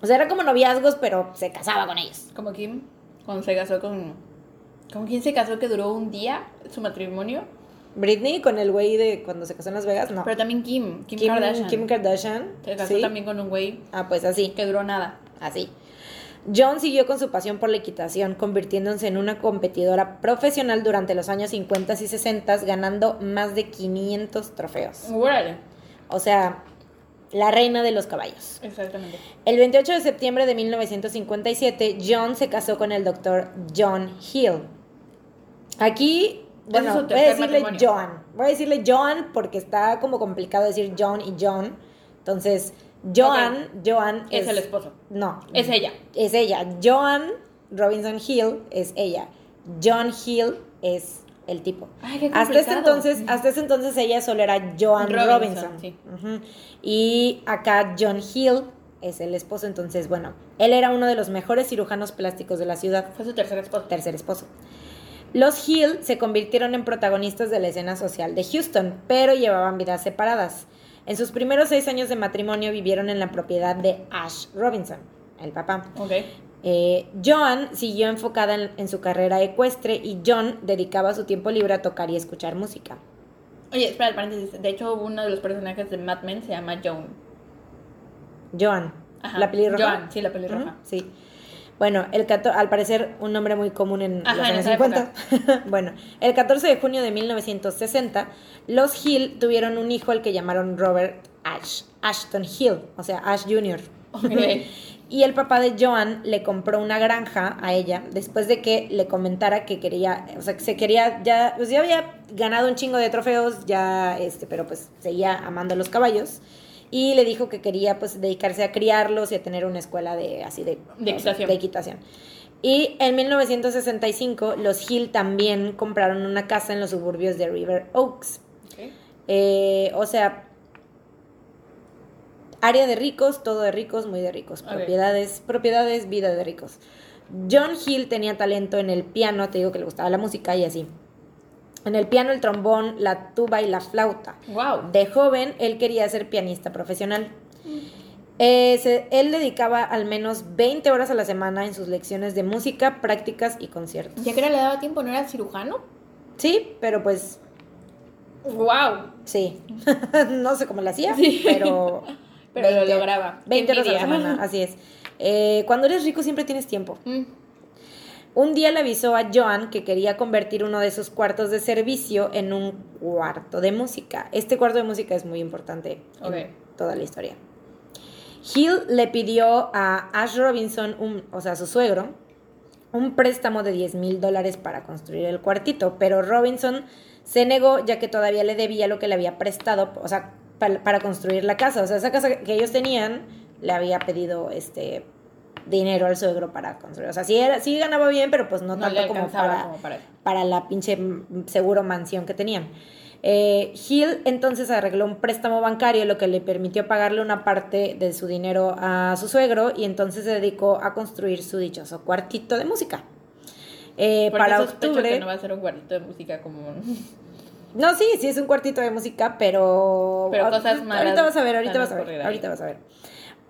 [SPEAKER 2] O sea, era como noviazgos, pero se casaba con ellos.
[SPEAKER 1] Como Kim, cuando se casó con... ¿Con quién se casó que duró un día su matrimonio?
[SPEAKER 2] Britney con el güey de cuando se casó en Las Vegas, no.
[SPEAKER 1] Pero también Kim, Kim, Kardashian.
[SPEAKER 2] Kim Kardashian.
[SPEAKER 1] Se casó también con un güey.
[SPEAKER 2] Ah, pues así.
[SPEAKER 1] Que duró nada.
[SPEAKER 2] Así. John siguió con su pasión por la equitación, convirtiéndose en una competidora profesional durante los años 50 y 60, ganando más de 500 trofeos. O sea, la reina de los caballos.
[SPEAKER 1] Exactamente.
[SPEAKER 2] El 28 de septiembre de 1957, John se casó con el doctor John Hill. Aquí, bueno, voy a decirle John. Voy a decirle John porque está como complicado decir John y John. Entonces, Joan, Joan
[SPEAKER 1] es, el esposo.
[SPEAKER 2] No.
[SPEAKER 1] Es ella.
[SPEAKER 2] Es ella. Joan Robinson Hill es ella. John Hill es el tipo. hasta este entonces, hasta este entonces ella solo era Joan Robinson. Y acá John Hill es el esposo, entonces bueno, él era uno de los mejores cirujanos plásticos de la ciudad.
[SPEAKER 1] Fue su tercer esposo.
[SPEAKER 2] Tercer esposo. Los Hill se convirtieron en protagonistas de la escena social de Houston, pero llevaban vidas separadas. En sus primeros seis años de matrimonio vivieron en la propiedad de Ash Robinson, el papá. Eh, Joan siguió enfocada en, su carrera ecuestre y John dedicaba su tiempo libre a tocar y escuchar música.
[SPEAKER 1] Oye, espera, el paréntesis. De hecho, uno de los personajes de Mad Men se llama Joan.
[SPEAKER 2] Joan. ¿La pelirroja?
[SPEAKER 1] Joan, sí, la pelirroja.
[SPEAKER 2] sí. Bueno, el al parecer un nombre muy común en los años 50. bueno, el 14 de junio de 1960, los Hill tuvieron un hijo al que llamaron Robert Ash, Ashton Hill, o sea, Ash Jr.
[SPEAKER 1] Ok.
[SPEAKER 2] Y el papá de Joan le compró una granja a ella después de que le comentara que quería, o sea, que se quería, ya, pues ya había ganado un chingo de trofeos, ya, este, pero pues seguía amando los caballos. Y le dijo que quería, pues, dedicarse a criarlos y a tener una escuela de, así, de,
[SPEAKER 1] De equitación.
[SPEAKER 2] de equitación. Y en 1965, los Hill también compraron una casa en los suburbios de River Oaks.
[SPEAKER 1] Ok.
[SPEAKER 2] Eh, o sea, área de ricos, todo de ricos, muy de ricos. Propiedades, propiedades, vida de ricos. John Hill tenía talento en el piano, te digo que le gustaba la música y así. En el piano, el trombón, la tuba y la flauta.
[SPEAKER 1] Wow.
[SPEAKER 2] De joven, él quería ser pianista profesional. Eh, se- él dedicaba al menos 20 horas a la semana en sus lecciones de música, prácticas y conciertos.
[SPEAKER 1] ¿Ya que le daba tiempo? ¿No era cirujano?
[SPEAKER 2] Sí, pero pues
[SPEAKER 1] Wow.
[SPEAKER 2] sí. no sé cómo lo hacía,
[SPEAKER 1] Sí.
[SPEAKER 2] pero
[SPEAKER 1] Pero lo lograba.
[SPEAKER 2] 20
[SPEAKER 1] Qué
[SPEAKER 2] horas a la semana, así es. Eh, cuando eres rico siempre tienes tiempo.
[SPEAKER 1] Mm.
[SPEAKER 2] Un día le avisó a Joan que quería convertir uno de sus cuartos de servicio en un cuarto de música. Este cuarto de música es muy importante en toda la historia. Hill le pidió a Ash Robinson, un- o sea, su suegro, un préstamo de 10 mil dólares para construir el cuartito, pero Robinson se negó ya que todavía le debía lo que le había prestado, o sea, pa- para, construir la casa. O sea, esa casa que ellos tenían le había pedido este dinero al suegro para construir. O sea, sí, era, sí ganaba bien, pero pues no, tanto como para,
[SPEAKER 1] como para
[SPEAKER 2] para la pinche mm, seguro mansión que tenían. Eh, Hill entonces arregló un préstamo bancario, lo que le permitió pagarle una parte de su dinero a su suegro y entonces se dedicó a construir su dichoso cuartito de música. Eh, para octubre...
[SPEAKER 1] que no va a ser un cuartito de música como...
[SPEAKER 2] No, sí, sí es un cuartito de música, pero...
[SPEAKER 1] Pero cosas malas
[SPEAKER 2] Ahorita vas a ver, ahorita vas a ver, ahorita vas a ver.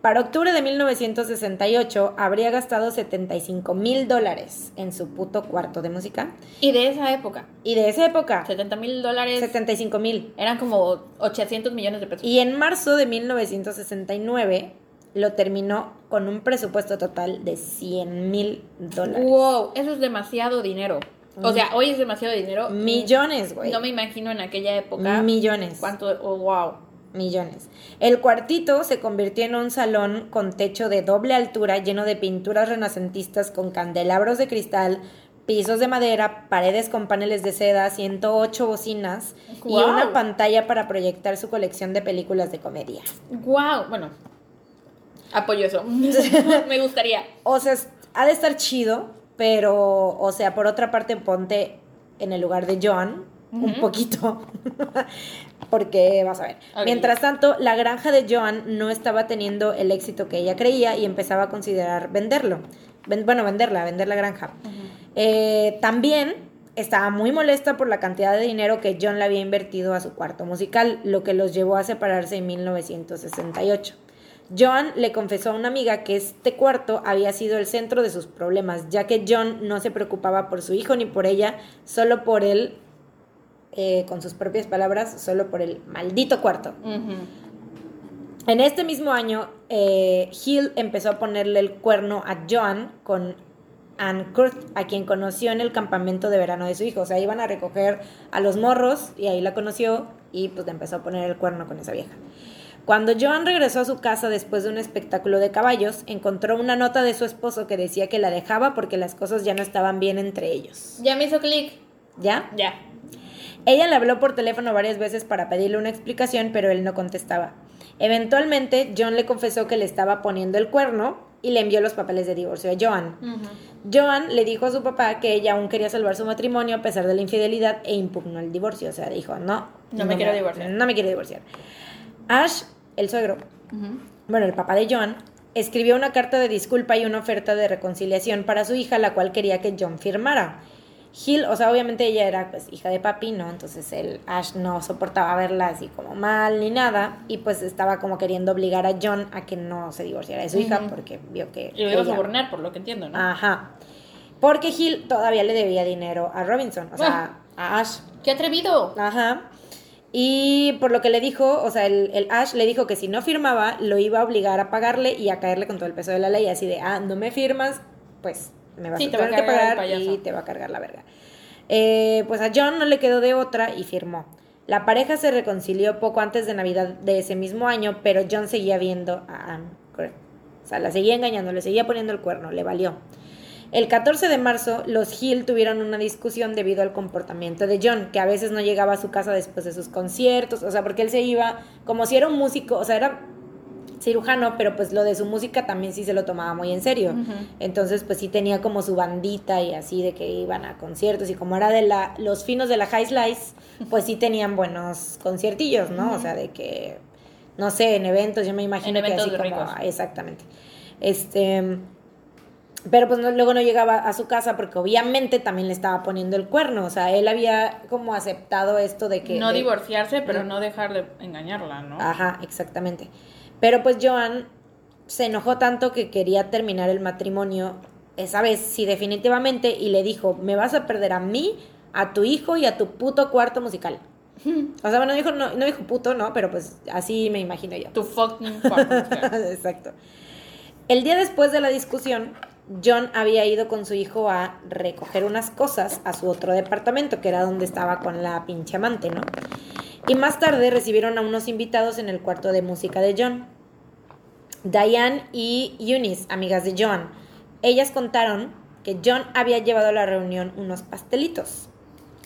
[SPEAKER 2] Para octubre de 1968 habría gastado 75 mil dólares en su puto cuarto de música.
[SPEAKER 1] Y de esa época,
[SPEAKER 2] Y de esa época,
[SPEAKER 1] 70 mil dólares
[SPEAKER 2] 75 mil.
[SPEAKER 1] eran como 800 millones de pesos.
[SPEAKER 2] Y en marzo de 1969 lo terminó con un presupuesto total de 100 mil dólares.
[SPEAKER 1] Wow, eso es demasiado dinero. O sea, hoy es demasiado dinero.
[SPEAKER 2] Millones, güey.
[SPEAKER 1] No me imagino en aquella época.
[SPEAKER 2] Millones.
[SPEAKER 1] ¿Cuánto? Oh, wow.
[SPEAKER 2] Millones. El cuartito se convirtió en un salón con techo de doble altura lleno de pinturas renacentistas con candelabros de cristal, pisos de madera, paredes con paneles de seda, 108 bocinas y una pantalla para proyectar su colección de películas de comedia.
[SPEAKER 1] Wow. Bueno, apoyo eso. me gustaría.
[SPEAKER 2] O sea, ha de estar chido, pero, o sea, por otra parte, ponte en el lugar de John un
[SPEAKER 1] Ujú.
[SPEAKER 2] poquito. Porque, vas a ver. Mientras tanto, la granja de Joan no estaba teniendo el éxito que ella creía y empezaba a considerar venderlo. Ven- bueno, venderla, vender la granja. Eh, también estaba muy molesta por la cantidad de dinero que John le había invertido a su cuarto musical, lo que los llevó a separarse en 1968. John le confesó a una amiga que este cuarto había sido el centro de sus problemas, ya que John no se preocupaba por su hijo ni por ella, solo por él, eh, con sus propias palabras, solo por el maldito cuarto. En este mismo año, eh, Hill empezó a ponerle el cuerno a Joan con Ann Kurt, a quien conoció en el campamento de verano de su hijo. O sea, iban a recoger a los morros y ahí la conoció y pues le empezó a poner el cuerno con esa vieja. Cuando Joan regresó a su casa después de un espectáculo de caballos, encontró una nota de su esposo que decía que la dejaba porque las cosas ya no estaban bien entre ellos.
[SPEAKER 1] Ya me hizo clic.
[SPEAKER 2] ¿Ya?
[SPEAKER 1] Ya.
[SPEAKER 2] Ella le habló por teléfono varias veces para pedirle una explicación, pero él no contestaba. Eventualmente, John le confesó que le estaba poniendo el cuerno y le envió los papeles de divorcio a Joan. Joan le dijo a su papá que ella aún quería salvar su matrimonio a pesar de la infidelidad e impugnó el divorcio. O sea, dijo, no.
[SPEAKER 1] No me quiero divorciar.
[SPEAKER 2] No me quiero divorciar. Ash, el suegro, bueno, el papá de Joan, escribió una carta de disculpa y una oferta de reconciliación para su hija, la cual quería que John firmara. Hill, o sea, obviamente ella era pues hija de papi, ¿no? Entonces el Ash no soportaba verla así como mal ni nada y pues estaba como queriendo obligar a John a que no se divorciara de su hija porque vio que
[SPEAKER 1] Y lo iba a
[SPEAKER 2] ella-
[SPEAKER 1] sobornar, por lo que entiendo, ¿no?
[SPEAKER 2] Ajá. Porque Hill todavía le debía dinero a Robinson, o sea, a Ash.
[SPEAKER 1] ¡Qué atrevido!
[SPEAKER 2] Ajá. Y por lo que le dijo, o sea, el, el Ash le dijo que si no firmaba, lo iba a obligar a pagarle y a caerle con todo el peso de la ley. Así de, ah, no me firmas, pues me vas
[SPEAKER 1] Sí,
[SPEAKER 2] a
[SPEAKER 1] te va a
[SPEAKER 2] tener que pagar y te va a cargar la verga. Eh, pues a John no le quedó de otra y firmó. La pareja se reconcilió poco antes de Navidad de ese mismo año, pero John seguía viendo a Anne. O sea, la seguía engañando, le seguía poniendo el cuerno, le valió. El 14 de marzo, los Hill tuvieron una discusión debido al comportamiento de John, que a veces no llegaba a su casa después de sus conciertos, o sea, porque él se iba como si era un músico, o sea, era cirujano, pero pues lo de su música también sí se lo tomaba muy en serio. Entonces, pues sí tenía como su bandita y así de que iban a conciertos y como era de la los finos de la High Slice, pues sí tenían buenos conciertillos, ¿no? O sea, de que no sé, en eventos, yo me imagino que así como exactamente. Este pero pues luego no llegaba a su casa porque obviamente también le estaba poniendo el cuerno, o sea, él había como aceptado esto de que...
[SPEAKER 1] No divorciarse, pero no dejar de engañarla, ¿no?
[SPEAKER 2] Ajá, exactamente. Pero pues Joan se enojó tanto que quería terminar el matrimonio esa vez, sí, definitivamente, y le dijo, me vas a perder a mí, a tu hijo y a tu puto cuarto musical. O sea, bueno, dijo, no, no dijo puto, no, pero pues así me imagino yo.
[SPEAKER 1] Tu fucking cuarto musical.
[SPEAKER 2] Exacto. El día después de la discusión, John había ido con su hijo a recoger unas cosas a su otro departamento, que era donde estaba con la pinche amante, ¿no? Y más tarde recibieron a unos invitados en el cuarto de música de John. Diane y Eunice, amigas de John. Ellas contaron que John había llevado a la reunión unos pastelitos,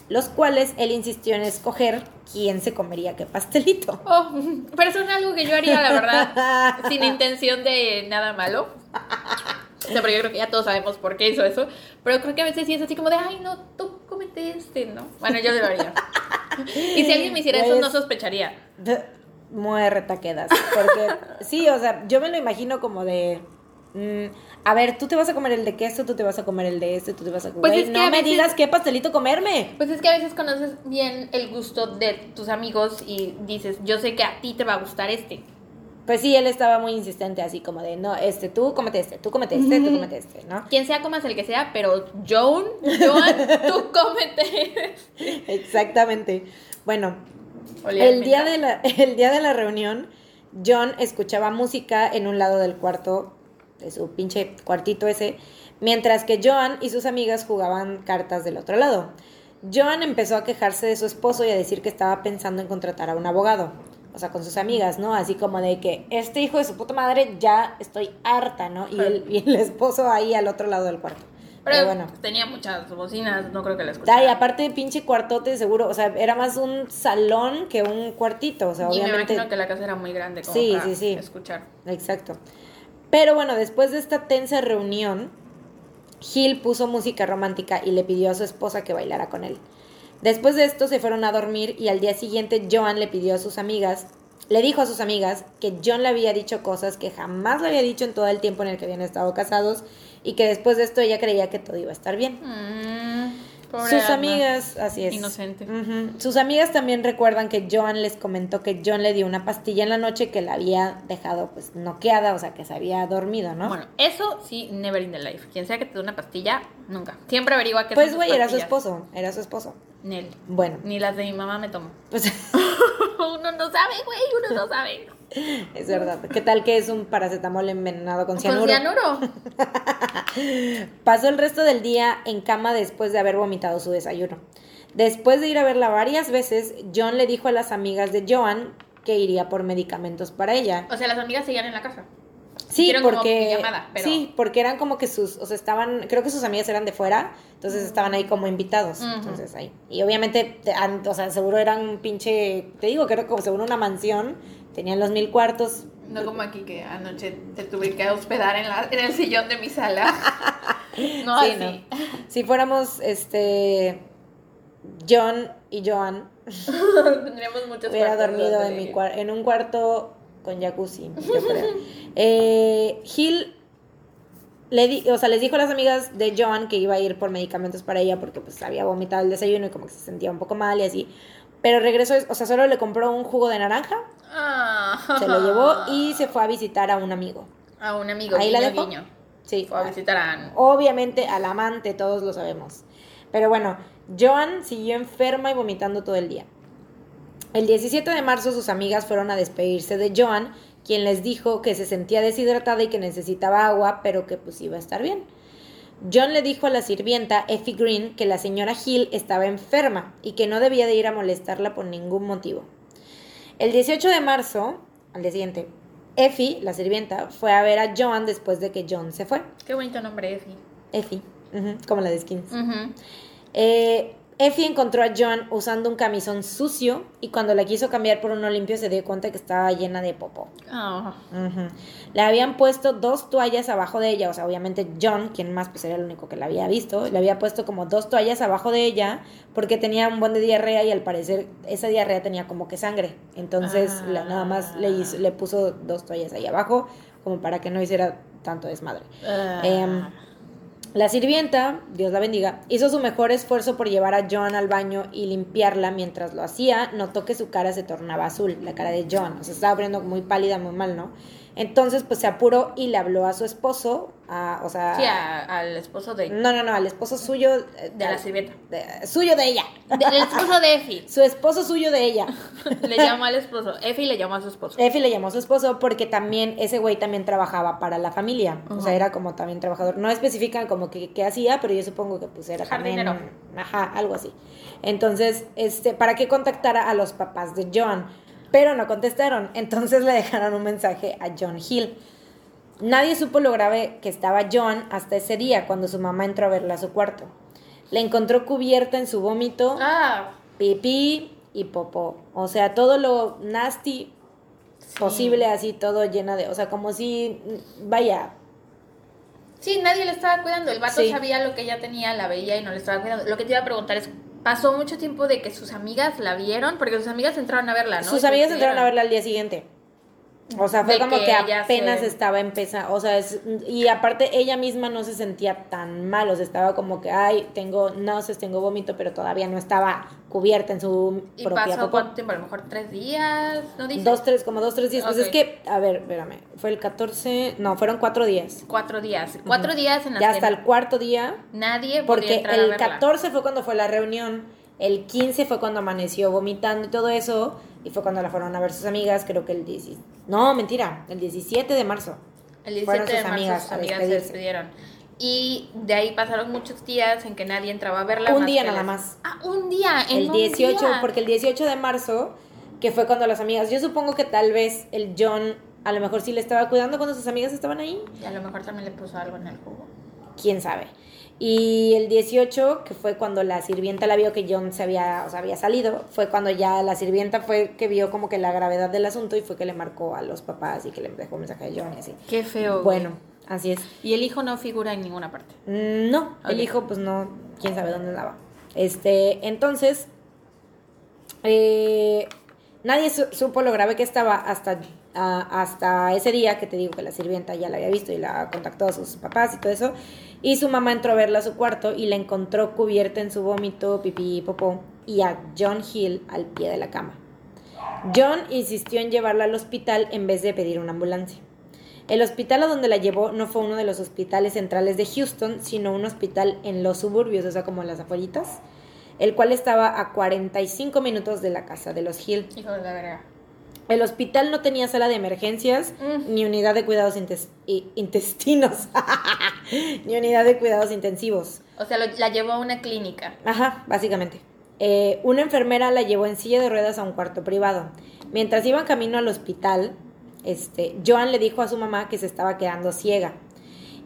[SPEAKER 2] los cuales él insistió en escoger quién se comería qué pastelito.
[SPEAKER 1] Oh, pero eso es algo que yo haría, la verdad, sin intención de nada malo. Sea, pero yo creo que ya todos sabemos por qué hizo eso. Pero creo que a veces sí es así como de, ay, no, tú comete este, ¿no? Bueno, yo debería. y si alguien me hiciera eso, no pues, sospecharía.
[SPEAKER 2] Muerta quedas. Porque, sí, o sea, yo me lo imagino como de. Mm, a ver, tú te vas a comer el de queso, tú te vas a comer el de este, tú te vas a comer. Pues no me digas qué pastelito comerme.
[SPEAKER 1] Pues es que a veces conoces bien el gusto de tus amigos y dices, yo sé que a ti te va a gustar este.
[SPEAKER 2] Pues sí, él estaba muy insistente, así como de, no, este, tú cómete este, tú cómete este, tú cómete este, ¿no?
[SPEAKER 1] Quien sea, comas el que sea, pero Joan, Joan, tú cómete.
[SPEAKER 2] Exactamente. Bueno, el día, de la, el día de la reunión, John escuchaba música en un lado del cuarto, de su pinche cuartito ese, mientras que Joan y sus amigas jugaban cartas del otro lado. Joan empezó a quejarse de su esposo y a decir que estaba pensando en contratar a un abogado o sea, con sus amigas, ¿no? Así como de que este hijo de su puta madre ya estoy harta, ¿no? Y, el, y el esposo ahí al otro lado del cuarto.
[SPEAKER 1] Pero, bueno. Tenía muchas bocinas, no creo que la escuchara.
[SPEAKER 2] Y aparte, pinche cuartote, seguro, o sea, era más un salón que un cuartito, o sea,
[SPEAKER 1] y me imagino que la casa era muy grande como sí, sí, sí. escuchar.
[SPEAKER 2] Exacto. Pero bueno, después de esta tensa reunión, Gil puso música romántica y le pidió a su esposa que bailara con él. Después de esto se fueron a dormir y al día siguiente Joan le pidió a sus amigas, le dijo a sus amigas que John le había dicho cosas que jamás le había dicho en todo el tiempo en el que habían estado casados y que después de esto ella creía que todo iba a estar bien. Mm. Sus amigas, así es.
[SPEAKER 1] Inocente.
[SPEAKER 2] Sus amigas también recuerdan que Joan les comentó que John le dio una pastilla en la noche que la había dejado pues noqueada, o sea, que se había dormido, ¿no?
[SPEAKER 1] Bueno, eso sí, never in the life. Quien sea que te dé una pastilla, nunca. Siempre averigua que
[SPEAKER 2] Pues güey, era su esposo, era su esposo.
[SPEAKER 1] Nel.
[SPEAKER 2] Bueno.
[SPEAKER 1] Ni las de mi mamá me tomo. Pues uno no sabe, güey, uno no sabe.
[SPEAKER 2] Es verdad. ¿Qué tal que es un paracetamol envenenado con cianuro?
[SPEAKER 1] Con cianuro.
[SPEAKER 2] Pasó el resto del día en cama después de haber vomitado su desayuno. Después de ir a verla varias veces, John le dijo a las amigas de Joan que iría por medicamentos para ella.
[SPEAKER 1] O sea, las amigas seguían en la casa.
[SPEAKER 2] Sí, porque sí, porque eran como que sus, o sea, estaban, creo que sus amigas eran de fuera, entonces estaban ahí como invitados, entonces ahí. Y obviamente, o sea, seguro eran un pinche, te digo que era como seguro una mansión, tenían los mil cuartos.
[SPEAKER 1] No como aquí que anoche te tuve que hospedar en, la, en el sillón de mi sala. no así.
[SPEAKER 2] Si fuéramos, este, John y Joan,
[SPEAKER 1] tendríamos muchos
[SPEAKER 2] Hubiera dormido en, mi en un cuarto con jacuzzi, yo creo. eh, Gil le di, o sea, les dijo a las amigas de Joan que iba a ir por medicamentos para ella porque pues había vomitado el desayuno y como que se sentía un poco mal y así. Pero regresó, o sea, solo le compró un jugo de naranja. Ah. Se lo llevó y se fue a visitar a un amigo.
[SPEAKER 1] A un amigo. Ahí la dejó.
[SPEAKER 2] Sí.
[SPEAKER 1] Fue a visitar a...
[SPEAKER 2] Obviamente al amante, todos lo sabemos. Pero bueno, Joan siguió enferma y vomitando todo el día. El 17 de marzo sus amigas fueron a despedirse de Joan, quien les dijo que se sentía deshidratada y que necesitaba agua, pero que pues iba a estar bien. John le dijo a la sirvienta Effie Green que la señora Hill estaba enferma y que no debía de ir a molestarla por ningún motivo. El 18 de marzo, al día siguiente, Effie, la sirvienta, fue a ver a John después de que John se fue.
[SPEAKER 1] Qué bonito nombre, Effie.
[SPEAKER 2] Effie, como la de Skins.
[SPEAKER 1] Ujú.
[SPEAKER 2] Eh, Effie encontró a John usando un camisón sucio y cuando la quiso cambiar por uno limpio se dio cuenta que estaba llena de popó.
[SPEAKER 1] Ah.
[SPEAKER 2] Ujú. Le habían puesto dos toallas abajo de ella, o sea, obviamente John, quien más pues era el único que la había visto, le había puesto como dos toallas abajo de ella porque tenía un buen de diarrea y al parecer esa diarrea tenía como que sangre. Entonces la- nada más le, hizo- le puso dos toallas ahí abajo como para que no hiciera tanto desmadre.
[SPEAKER 1] Ah.
[SPEAKER 2] Em, la sirvienta, Dios la bendiga, hizo su mejor esfuerzo por llevar a John al baño y limpiarla. Mientras lo hacía, notó que su cara se tornaba azul, la cara de John. O sea, estaba poniendo muy pálida, muy mal, ¿no? Entonces, pues se apuró y le habló a su esposo, a, o sea...
[SPEAKER 1] Sí, a- al esposo de,
[SPEAKER 2] No, no, no, al esposo suyo... eh,
[SPEAKER 1] de la sirvienta.
[SPEAKER 2] de- suyo de ella.
[SPEAKER 1] Del esposo de Effie.
[SPEAKER 2] Su esposo suyo de ella.
[SPEAKER 1] Le llamó al esposo. Effie le llamó a su esposo.
[SPEAKER 2] Effie le llamó a su esposo porque también ese güey también trabajaba para la familia. O sea, era como también trabajador. No especifican como que qué hacía, pero yo supongo que pues era
[SPEAKER 1] Jardinero.
[SPEAKER 2] también. Ajá, algo así. Entonces, este, para que contactara a los papás de John. Pero no contestaron. Entonces le dejaron un mensaje a John Hill. Nadie supo lo grave que estaba John hasta ese día, cuando su mamá entró a verla a su cuarto. La encontró cubierta en su vómito
[SPEAKER 1] Ah.
[SPEAKER 2] pipí y popó. O sea, todo lo nasty
[SPEAKER 1] sí.
[SPEAKER 2] posible, así todo llena de. O sea, como si. Vaya.
[SPEAKER 1] Sí, nadie le estaba cuidando. El vato
[SPEAKER 2] Sí.
[SPEAKER 1] sabía lo que ella tenía, la veía y no le estaba cuidando. Lo que te iba a preguntar es, ¿pasó mucho tiempo de que sus amigas la vieron? Porque sus amigas entraron a verla, ¿no?
[SPEAKER 2] Sus amigas
[SPEAKER 1] se
[SPEAKER 2] entraron a verla al día siguiente. O sea, fue como
[SPEAKER 1] que
[SPEAKER 2] apenas
[SPEAKER 1] se-
[SPEAKER 2] estaba empezando. O sea, es- y aparte ella misma no se sentía tan mal. O sea, estaba como que, ay, tengo náuseas, tengo vómito, pero todavía no estaba cubierta en su
[SPEAKER 1] ¿Y
[SPEAKER 2] propia
[SPEAKER 1] pasó
[SPEAKER 2] popó.
[SPEAKER 1] cuánto tiempo? A lo mejor tres días, ¿no dice?
[SPEAKER 2] Dos, tres, como dos, tres días. Pues es que, a ver, espérame. Fue el 14. No, fueron cuatro días.
[SPEAKER 1] Cuatro días. Cuatro días en las
[SPEAKER 2] Ya hasta el cuarto día.
[SPEAKER 1] nadie podía
[SPEAKER 2] Porque
[SPEAKER 1] a
[SPEAKER 2] el
[SPEAKER 1] verla.
[SPEAKER 2] 14 fue cuando fue la reunión, el 15 fue cuando amaneció vomitando y todo eso, y fue cuando la fueron a ver sus amigas, creo que el 10, no, mentira, el 17 de marzo.
[SPEAKER 1] El
[SPEAKER 2] fueron
[SPEAKER 1] 17 de marzo
[SPEAKER 2] amigas
[SPEAKER 1] sus amigas se despidieron. Y de ahí pasaron muchos días en que nadie entraba a verla.
[SPEAKER 2] Un
[SPEAKER 1] más
[SPEAKER 2] día nada
[SPEAKER 1] las-
[SPEAKER 2] más.
[SPEAKER 1] Ah, un día. en
[SPEAKER 2] El
[SPEAKER 1] un
[SPEAKER 2] 18,
[SPEAKER 1] día.
[SPEAKER 2] porque el 18 de marzo, que fue cuando las amigas, yo supongo que tal vez el John a lo mejor sí le estaba cuidando cuando sus amigas estaban ahí,
[SPEAKER 1] Y a lo mejor también le puso algo en el jugo.
[SPEAKER 2] quién sabe. Y el 18, que fue cuando la sirvienta la vio que John se había, o sea, había salido, fue cuando ya la sirvienta fue que vio como que la gravedad del asunto y fue que le marcó a los papás y que le dejó un mensaje a John y así.
[SPEAKER 1] Qué feo. güey.
[SPEAKER 2] Bueno, así es.
[SPEAKER 1] Y el hijo no figura en ninguna parte.
[SPEAKER 2] Mm, No, el hijo pues no, quién sabe dónde andaba. Este, entonces, eh, nadie su- supo lo grave que estaba hasta, ah, hasta ese día que te digo que la sirvienta ya la había visto y la contactó a sus papás y todo eso. Y su mamá entró a verla a su cuarto y la encontró cubierta en su vómito, pipí y popó y a John Hill al pie de la cama. John insistió en llevarla al hospital en vez de pedir una ambulancia. El hospital a donde la llevó no fue uno de los hospitales centrales de Houston, sino un hospital en los suburbios, o sea, como las afueritas, el cual estaba a 45 minutos de la casa de los Hill.
[SPEAKER 1] Hijo de la verga.
[SPEAKER 2] El hospital no tenía sala de emergencias
[SPEAKER 1] Mm.
[SPEAKER 2] ni unidad de cuidados intes- intestinos, ni unidad de cuidados intensivos.
[SPEAKER 1] O sea, lo- la llevó a una clínica.
[SPEAKER 2] Ajá, básicamente. Eh, una enfermera la llevó en silla de ruedas a un cuarto privado. Mientras iban camino al hospital, este, Joan le dijo a su mamá que se estaba quedando ciega.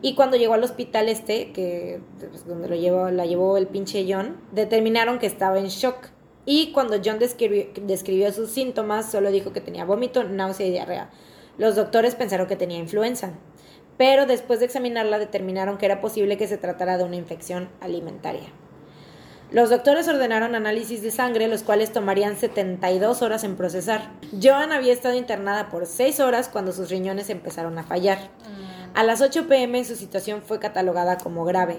[SPEAKER 2] Y cuando llegó al hospital este, que pues, donde lo llevó, la llevó el pinche John, determinaron que estaba en shock. Y cuando John describió, describió sus síntomas, solo dijo que tenía vómito, náusea y diarrea. Los doctores pensaron que tenía influenza. Pero después de examinarla determinaron que era posible que se tratara de una infección alimentaria. Los doctores ordenaron análisis de sangre, los cuales tomarían 72 horas en procesar. Joan había estado internada por 6 horas cuando sus riñones empezaron a fallar. A las 8 pm su situación fue catalogada como grave.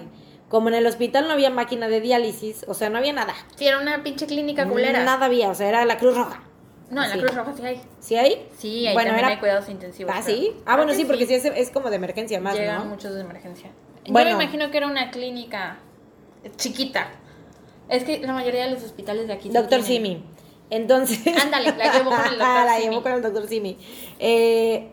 [SPEAKER 2] Como en el hospital no había máquina de diálisis, o sea, no había nada.
[SPEAKER 1] Sí, era una pinche clínica culera.
[SPEAKER 2] Nada había, o sea, era la Cruz Roja.
[SPEAKER 1] No, en la
[SPEAKER 2] Sí.
[SPEAKER 1] Cruz Roja sí hay.
[SPEAKER 2] ¿Sí hay?
[SPEAKER 1] Sí, ahí
[SPEAKER 2] Bueno,
[SPEAKER 1] también
[SPEAKER 2] era-
[SPEAKER 1] hay cuidados intensivos.
[SPEAKER 2] Ah, sí. Ah, bueno, sí, porque sí es, es como de emergencia más,
[SPEAKER 1] Llegan
[SPEAKER 2] ¿no?
[SPEAKER 1] muchos de emergencia.
[SPEAKER 2] Bueno.
[SPEAKER 1] Yo me imagino que era una clínica chiquita. Es que la mayoría de los hospitales de aquí
[SPEAKER 2] Doctor. Simi. Entonces.
[SPEAKER 1] Ándale, la llevó con el doctor
[SPEAKER 2] la
[SPEAKER 1] Simi.
[SPEAKER 2] llevó con el doctor Simi. Eh,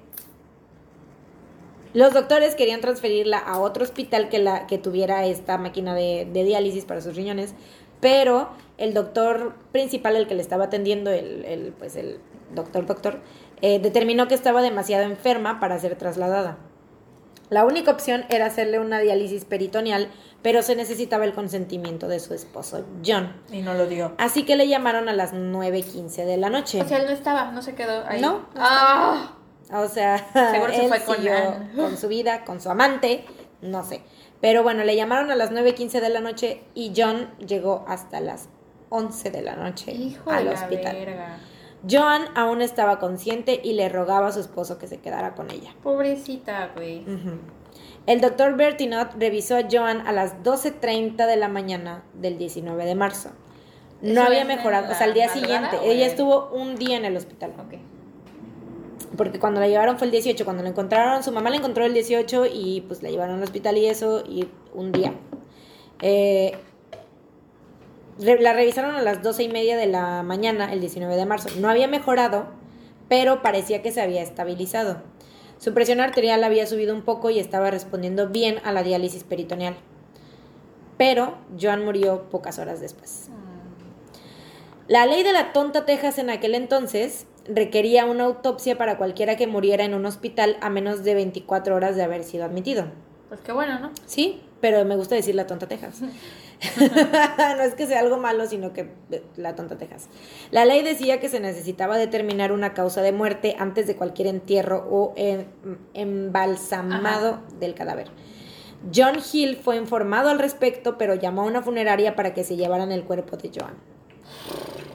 [SPEAKER 2] los doctores querían transferirla a otro hospital que, la, que tuviera esta máquina de, de diálisis para sus riñones, pero el doctor principal, el que le estaba atendiendo, el, el, pues el doctor doctor, eh, determinó que estaba demasiado enferma para ser trasladada. La única opción era hacerle una diálisis peritoneal, pero se necesitaba el consentimiento de su esposo, John.
[SPEAKER 1] Y no lo dio.
[SPEAKER 2] Así que le llamaron a las 9.15 de la noche.
[SPEAKER 1] O sea, él no estaba, no se quedó ahí.
[SPEAKER 2] No, no
[SPEAKER 1] ah,
[SPEAKER 2] O sea,
[SPEAKER 1] Seguro se
[SPEAKER 2] él
[SPEAKER 1] fue con
[SPEAKER 2] siguió
[SPEAKER 1] Anne.
[SPEAKER 2] con su vida, con su amante, no sé. Pero bueno, le llamaron a las 9.15 de la noche y John llegó hasta las 11 de la noche
[SPEAKER 1] hijo
[SPEAKER 2] al
[SPEAKER 1] de la
[SPEAKER 2] hospital.
[SPEAKER 1] verga.
[SPEAKER 2] John aún estaba consciente y le rogaba a su esposo que se quedara con ella.
[SPEAKER 1] Pobrecita, güey.
[SPEAKER 2] El doctor Bertinot revisó a Joan a las 12.30 de la mañana del 19 de marzo. No
[SPEAKER 1] ¿Eso
[SPEAKER 2] había mejorado, o
[SPEAKER 1] la
[SPEAKER 2] sea, al día siguiente. Ella estuvo un día en el hospital.
[SPEAKER 1] Ok.
[SPEAKER 2] Porque cuando la llevaron fue el 18, cuando la encontraron, su mamá la encontró el 18 y pues la llevaron al hospital y eso, y un día. Eh, la revisaron a las 12 y media de la mañana, el 19 de marzo. No había mejorado, pero parecía que se había estabilizado. Su presión arterial había subido un poco y estaba respondiendo bien a la diálisis peritoneal. Pero Joan murió pocas horas después. La ley de la tonta Texas en aquel entonces requería una autopsia para cualquiera que muriera en un hospital a menos de 24 horas de haber sido admitido.
[SPEAKER 1] Pues qué bueno, ¿no?
[SPEAKER 2] Sí, pero me gusta decir la tonta Texas. no es que sea algo malo, sino que eh, la tonta Texas. La ley decía que se necesitaba determinar una causa de muerte antes de cualquier entierro o em- embalsamado del cadáver. John Hill fue informado al respecto, pero llamó a una funeraria para que se llevaran el cuerpo de Joan.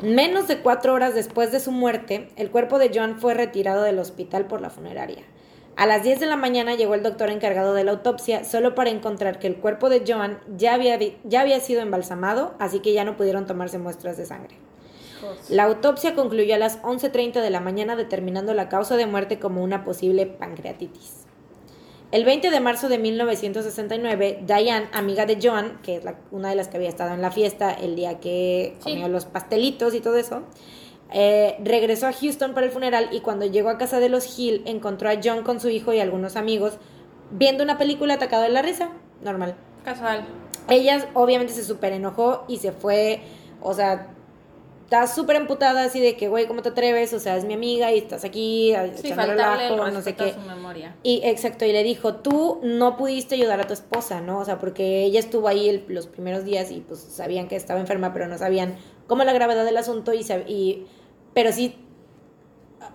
[SPEAKER 2] Menos de cuatro horas después de su muerte, el cuerpo de John fue retirado del hospital por la funeraria. A las 10 de la mañana llegó el doctor encargado de la autopsia solo para encontrar que el cuerpo de Joan ya había, ya había sido embalsamado, así que ya no pudieron tomarse muestras de sangre. La autopsia concluyó a las 11.30 de la mañana determinando la causa de muerte como una posible pancreatitis. El 20 de marzo de 1969, Diane, amiga de Joan, que es la- una de las que había estado en la fiesta el día que
[SPEAKER 1] Sí.
[SPEAKER 2] comió los pastelitos y todo eso, eh, regresó a Houston para el funeral y cuando llegó a casa de los Hill encontró a John con su hijo y algunos amigos viendo una película atacado de la risa, normal.
[SPEAKER 1] Casual.
[SPEAKER 2] Ella obviamente se súper enojó y se fue, o sea, está súper emputada así de que, güey, ¿cómo te atreves? O sea, es mi amiga y estás aquí
[SPEAKER 1] Sí,
[SPEAKER 2] relajo, no sé qué.
[SPEAKER 1] su memoria.
[SPEAKER 2] Y exacto, y le dijo, tú no pudiste ayudar a tu esposa, ¿no? O sea, porque ella estuvo ahí el- los primeros días y pues sabían que estaba enferma, pero no sabían cómo la gravedad del asunto y, y pero sí,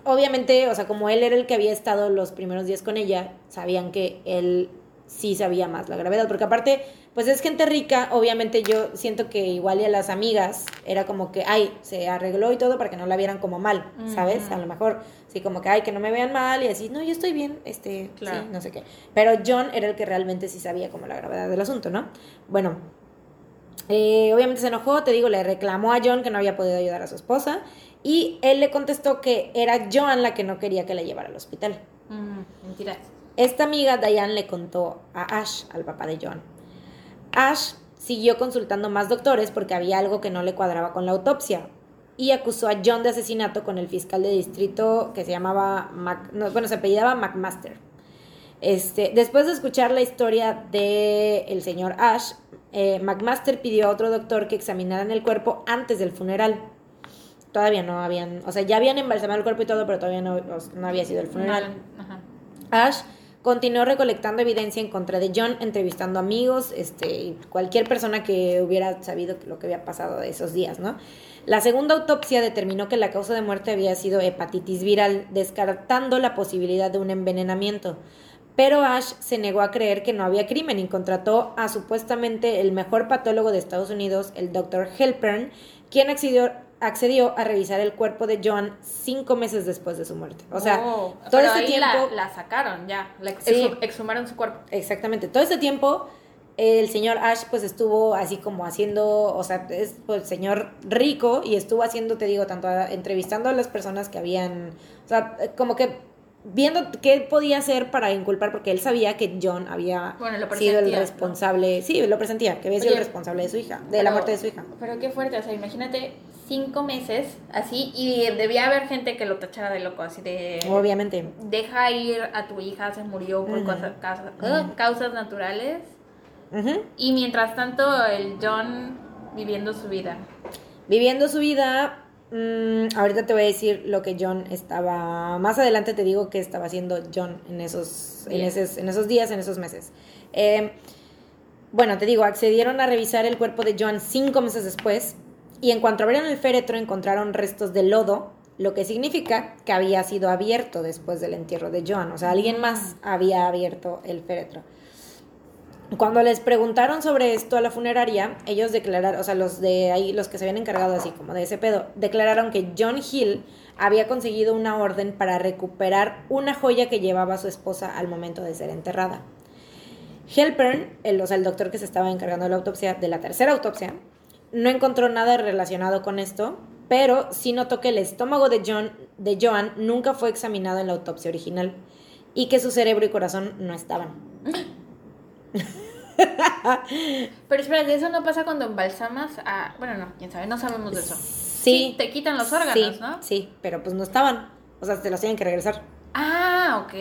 [SPEAKER 2] obviamente, o sea, como él era el que había estado los primeros días con ella, sabían que él sí sabía más la gravedad, porque aparte, pues es gente rica, obviamente yo siento que igual y a las amigas era como que, ay, se arregló y todo para que no la vieran como mal, ¿sabes? A lo mejor, sí, como que, ay, que no me vean mal y así, no, yo estoy bien, este,
[SPEAKER 1] Claro.
[SPEAKER 2] sí, no sé qué. Pero John era el que realmente sí sabía como la gravedad del asunto, ¿no? Bueno, eh, obviamente se enojó, te digo, le reclamó a John que no había podido ayudar a su esposa y él le contestó que era Joan la que no quería que la llevara al hospital.
[SPEAKER 1] Mm, mentiras.
[SPEAKER 2] Esta amiga, Diane, le contó a Ash, al papá de John. Ash siguió consultando más doctores porque había algo que no le cuadraba con la autopsia y acusó a John de asesinato con el fiscal de distrito que se llamaba, Mac- no, bueno, se apellidaba McMaster. Este, después de escuchar la historia del el señor Ash, eh, McMaster pidió a otro doctor que examinaran el cuerpo antes del funeral. Todavía no habían, o sea, ya habían embalsamado el cuerpo y todo, pero todavía no, no había sido el funeral.
[SPEAKER 1] Ajá.
[SPEAKER 2] Ash continuó recolectando evidencia en contra de John, entrevistando amigos, este, cualquier persona que hubiera sabido lo que había pasado esos días, ¿no? La segunda autopsia determinó que la causa de muerte había sido hepatitis viral, descartando la posibilidad de un envenenamiento. Pero Ash se negó a creer que no había crimen y contrató a supuestamente el mejor patólogo de Estados Unidos, el Dr. Helpern, quien accedió, accedió a revisar el cuerpo de John cinco meses después de su muerte. O sea,
[SPEAKER 1] Oh,
[SPEAKER 2] todo ese tiempo...
[SPEAKER 1] La, la sacaron ya. La ex-
[SPEAKER 2] Sí.
[SPEAKER 1] exhu- exhumaron su cuerpo.
[SPEAKER 2] Exactamente. Todo ese tiempo el señor Ash pues estuvo así como haciendo, o sea, es pues señor rico y estuvo haciendo, te digo, tanto a- entrevistando a las personas que habían, o sea, como que viendo qué podía hacer para inculpar porque él sabía que John había
[SPEAKER 1] Bueno,
[SPEAKER 2] sido el responsable, sí, lo presentía, que había sido el responsable de su hija, de
[SPEAKER 1] Pero-
[SPEAKER 2] la muerte de su hija.
[SPEAKER 1] Pero qué fuerte, o sea, imagínate cinco meses así y debía haber gente que lo tachara de loco, así de...
[SPEAKER 2] Obviamente.
[SPEAKER 1] Deja ir a tu hija, se murió por causa- causas naturales. Y mientras tanto, el John viviendo su vida.
[SPEAKER 2] Viviendo su vida, Mm, ahorita te voy a decir lo que John estaba. Más adelante te digo qué estaba haciendo John en esos, en esos, en esos días, en esos meses. Eh, bueno, te digo, accedieron a revisar el cuerpo de John cinco meses después y en cuanto abrieron el féretro encontraron restos de lodo, lo que significa que había sido abierto después del entierro de Joan. O sea, alguien más había abierto el féretro. Cuando les preguntaron sobre esto a la funeraria, ellos declararon, o sea, los de ahí, los que se habían encargado así como de ese pedo, declararon que John Hill había conseguido una orden para recuperar una joya que llevaba su esposa al momento de ser enterrada. Helpern, el, o sea, el doctor que se estaba encargando de la autopsia, de la tercera autopsia, no encontró nada relacionado con esto, pero sí notó que el estómago de, John, de Joan nunca fue examinado en la autopsia original y que su cerebro y corazón no estaban.
[SPEAKER 1] Pero espera, eso no pasa cuando embalsamas a... Bueno, no, quién sabe, no sabemos de eso.
[SPEAKER 2] Sí.
[SPEAKER 1] te quitan los órganos,
[SPEAKER 2] sí,
[SPEAKER 1] ¿no?
[SPEAKER 2] Sí, pero pues no estaban. O sea, se los tienen que regresar.
[SPEAKER 1] Ah, ok.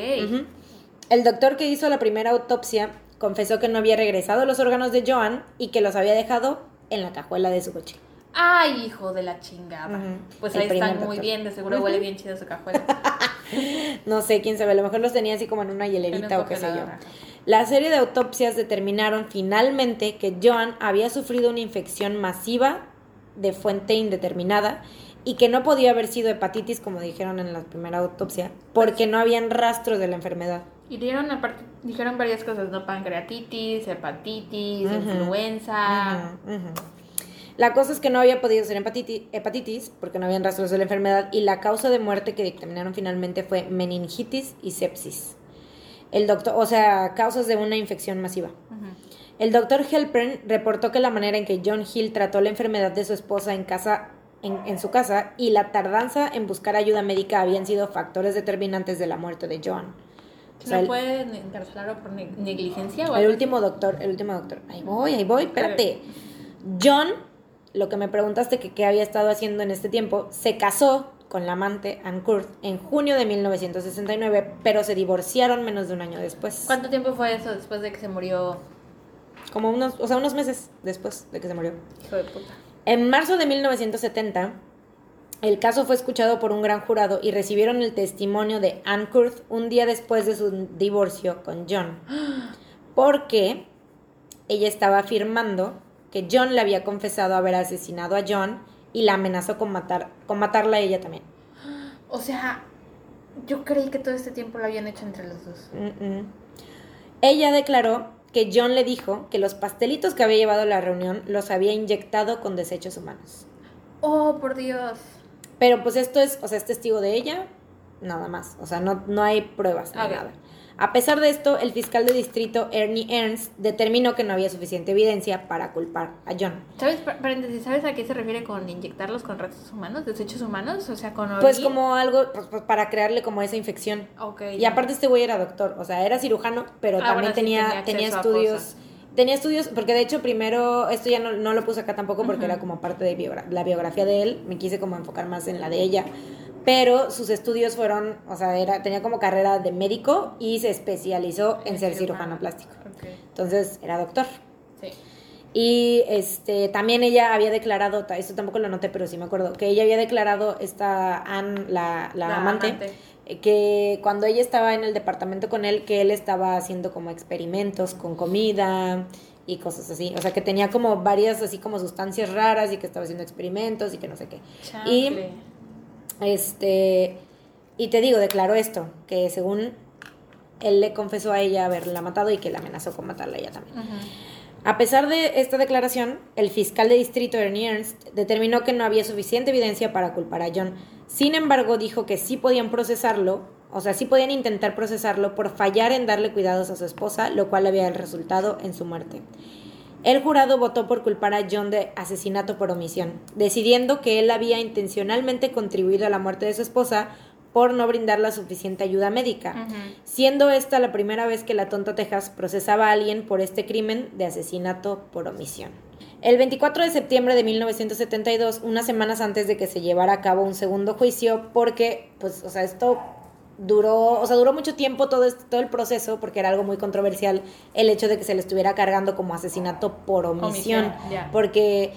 [SPEAKER 2] El doctor que hizo la primera autopsia confesó que no había regresado los órganos de Joan y que los había dejado en la cajuela de su coche.
[SPEAKER 1] Ay, hijo de la chingada. Pues
[SPEAKER 2] El
[SPEAKER 1] ahí están muy
[SPEAKER 2] doctor.
[SPEAKER 1] bien, de seguro huele bien chido su cajuela.
[SPEAKER 2] No sé, quién sabe, a lo mejor los tenía así como en una hielerita o qué sé yo. La serie de autopsias determinaron finalmente que Joan había sufrido una infección masiva de fuente indeterminada y que no podía haber sido hepatitis, como dijeron en la primera autopsia, porque no habían rastros de la enfermedad.
[SPEAKER 1] Y dieron aparte, dijeron varias cosas, ¿no? Pancreatitis, hepatitis, influenza.
[SPEAKER 2] La cosa es que no había podido ser hepatitis, hepatitis, porque no habían rastros de la enfermedad, y la causa de muerte que dictaminaron finalmente fue meningitis y sepsis. El doctor, o sea, causas de una infección masiva. El doctor Helpern reportó que la manera en que John Hill trató la enfermedad de su esposa en casa en, en su casa y la tardanza en buscar ayuda médica habían sido factores determinantes de la muerte de Joan. O sea,
[SPEAKER 1] ¿No
[SPEAKER 2] el-
[SPEAKER 1] pueden encarcelarlo por ne- negligencia o
[SPEAKER 2] el último doctor, el último doctor. Ahí voy, ahí voy, espérate. John, lo que me preguntaste que qué había estado haciendo en este tiempo, se casó con la amante Ann Kurt en junio de 1969, pero se divorciaron menos de un año después.
[SPEAKER 1] ¿Cuánto tiempo fue eso después de que se murió?
[SPEAKER 2] Como unos, o sea, unos meses después de que se murió.
[SPEAKER 1] Hijo de puta.
[SPEAKER 2] En marzo de 1970, el caso fue escuchado por un gran jurado y recibieron el testimonio de Ann Kurth un día después de su divorcio con John. Porque ella estaba afirmando que John le había confesado haber asesinado a John y la amenazó con, matar, con matarla a ella también.
[SPEAKER 1] O sea, yo creí que todo este tiempo lo habían hecho entre los dos.
[SPEAKER 2] Mm, mm. Ella declaró que John le dijo que los pastelitos que había llevado a la reunión los había inyectado con desechos humanos.
[SPEAKER 1] Oh, por Dios.
[SPEAKER 2] Pero pues esto es, o sea, es testigo de ella, nada más. O sea, no, no hay pruebas ni nada. A pesar de esto, el fiscal de distrito Ernie Ernst determinó que no había suficiente evidencia para culpar a John.
[SPEAKER 1] ¿Sabes, pa- paréntesis, ¿sabes a qué se refiere con inyectarlos con restos humanos, desechos humanos? O sea, con
[SPEAKER 2] Pues como algo, pues, pues, para crearle como esa infección.
[SPEAKER 1] Ok.
[SPEAKER 2] Y aparte este güey era doctor, o sea, era cirujano, pero
[SPEAKER 1] Ah,
[SPEAKER 2] también
[SPEAKER 1] bueno, sí,
[SPEAKER 2] tenía,
[SPEAKER 1] tenía
[SPEAKER 2] estudios. Tenía estudios, porque de hecho primero, esto ya no, no lo puse acá tampoco porque era como parte de biogra- la biografía de él, me quise como enfocar más en la de ella, pero sus estudios fueron, o sea, era, tenía como carrera de médico y se especializó en ser cirujano plástico. Entonces era doctor.
[SPEAKER 1] Sí.
[SPEAKER 2] Y este también ella había declarado, esto tampoco lo noté, pero sí me acuerdo, que ella había declarado, esta Ann, la, la
[SPEAKER 1] La
[SPEAKER 2] amante,
[SPEAKER 1] amante.
[SPEAKER 2] eh, que cuando ella estaba en el departamento con él, que él estaba haciendo como experimentos con comida y cosas así. O sea, que tenía como varias así como sustancias raras y que estaba haciendo experimentos y que no sé qué. Y
[SPEAKER 1] Chanfle.
[SPEAKER 2] Este y te digo, declaró esto, que según él le confesó a ella haberla matado y que la amenazó con matarla a ella también. A pesar de esta declaración, el fiscal de distrito Ernie Ernst determinó que no había suficiente evidencia para culpar a John. Sin embargo, dijo que sí podían procesarlo, o sea, sí podían intentar procesarlo por fallar en darle cuidados a su esposa, lo cual había resultado en su muerte. El jurado votó por culpar a John de asesinato por omisión, decidiendo que él había intencionalmente contribuido a la muerte de su esposa por no brindar la suficiente ayuda médica siendo esta la primera vez que la Tonta Texas procesaba a alguien por este crimen de asesinato por omisión. El 24 de septiembre de 1972, unas semanas antes de que se llevara a cabo un segundo juicio, porque, pues, o sea, esto duró, o sea, duró mucho tiempo todo, este- todo el proceso, porque era algo muy controversial el hecho de que se le estuviera cargando como asesinato por omisión, porque,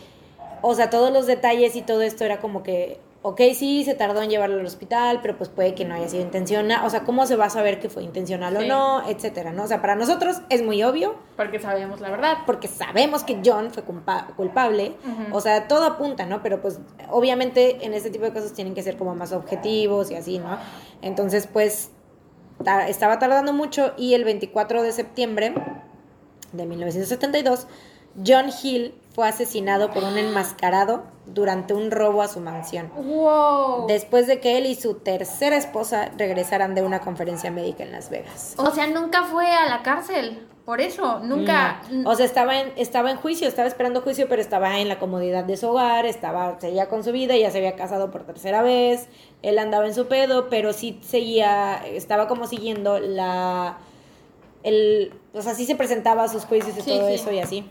[SPEAKER 2] o sea, todos los detalles y todo esto era como que, ok, sí, se tardó en llevarlo al hospital, pero pues puede que no haya sido intencional. O sea, ¿cómo se va a saber que fue intencional o no? Etcétera, ¿no? O sea, para nosotros es muy obvio,
[SPEAKER 1] Porque sabemos la verdad.
[SPEAKER 2] porque sabemos que John fue culpa- culpable. O sea, todo apunta, ¿no? Pero pues obviamente en este tipo de casos tienen que ser como más objetivos y así, ¿no? Entonces, pues ta- estaba tardando mucho y el 24 de septiembre de 1972, John Hill fue asesinado por un enmascarado durante un robo a su mansión.
[SPEAKER 1] Wow.
[SPEAKER 2] Después de que él y su tercera esposa regresaran de una conferencia médica en Las Vegas.
[SPEAKER 1] O sea, nunca fue a la cárcel. Por eso, nunca.
[SPEAKER 2] No. O sea, estaba en, estaba en juicio, estaba esperando juicio, pero estaba en la comodidad de su hogar, estaba, seguía con su vida, ya se había casado por tercera vez, él andaba en su pedo, pero sí seguía, estaba como siguiendo la, el, o sea, sí se presentaba a sus juicios y
[SPEAKER 1] Sí,
[SPEAKER 2] todo
[SPEAKER 1] sí.
[SPEAKER 2] eso y así.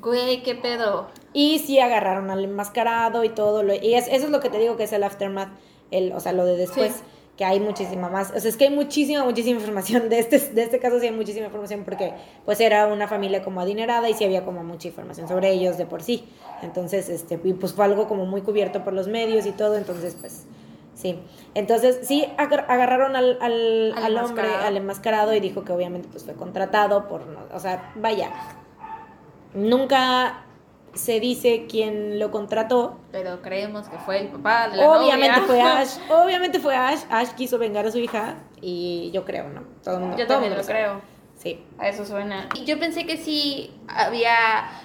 [SPEAKER 1] Güey, qué pedo.
[SPEAKER 2] Y sí agarraron al enmascarado y todo. Lo, y es- eso es lo que te digo que es el aftermath, el, o sea, lo de después.
[SPEAKER 1] Sí.
[SPEAKER 2] Que hay muchísima más. O sea, es que hay muchísima, muchísima información. De este, de este caso sí hay muchísima información porque pues era una familia como adinerada y sí había como mucha información sobre ellos de por sí. Entonces, este, y pues fue algo como muy cubierto por los medios y todo. Entonces, pues, sí. Entonces, sí agar- agarraron al, al,
[SPEAKER 1] Al
[SPEAKER 2] al hombre, al enmascarado y dijo que obviamente pues fue contratado por, no- o sea, vaya. Nunca se dice quién lo contrató.
[SPEAKER 1] Pero creemos que fue el papá de la
[SPEAKER 2] Obviamente
[SPEAKER 1] novia.
[SPEAKER 2] fue Ash. Obviamente fue Ash. Ash quiso vengar a su hija. Y yo creo, ¿no? Todo el mundo.
[SPEAKER 1] Yo
[SPEAKER 2] todo
[SPEAKER 1] también
[SPEAKER 2] mundo
[SPEAKER 1] lo
[SPEAKER 2] sabe.
[SPEAKER 1] creo.
[SPEAKER 2] Sí.
[SPEAKER 1] A eso suena. Y Yo pensé que sí había.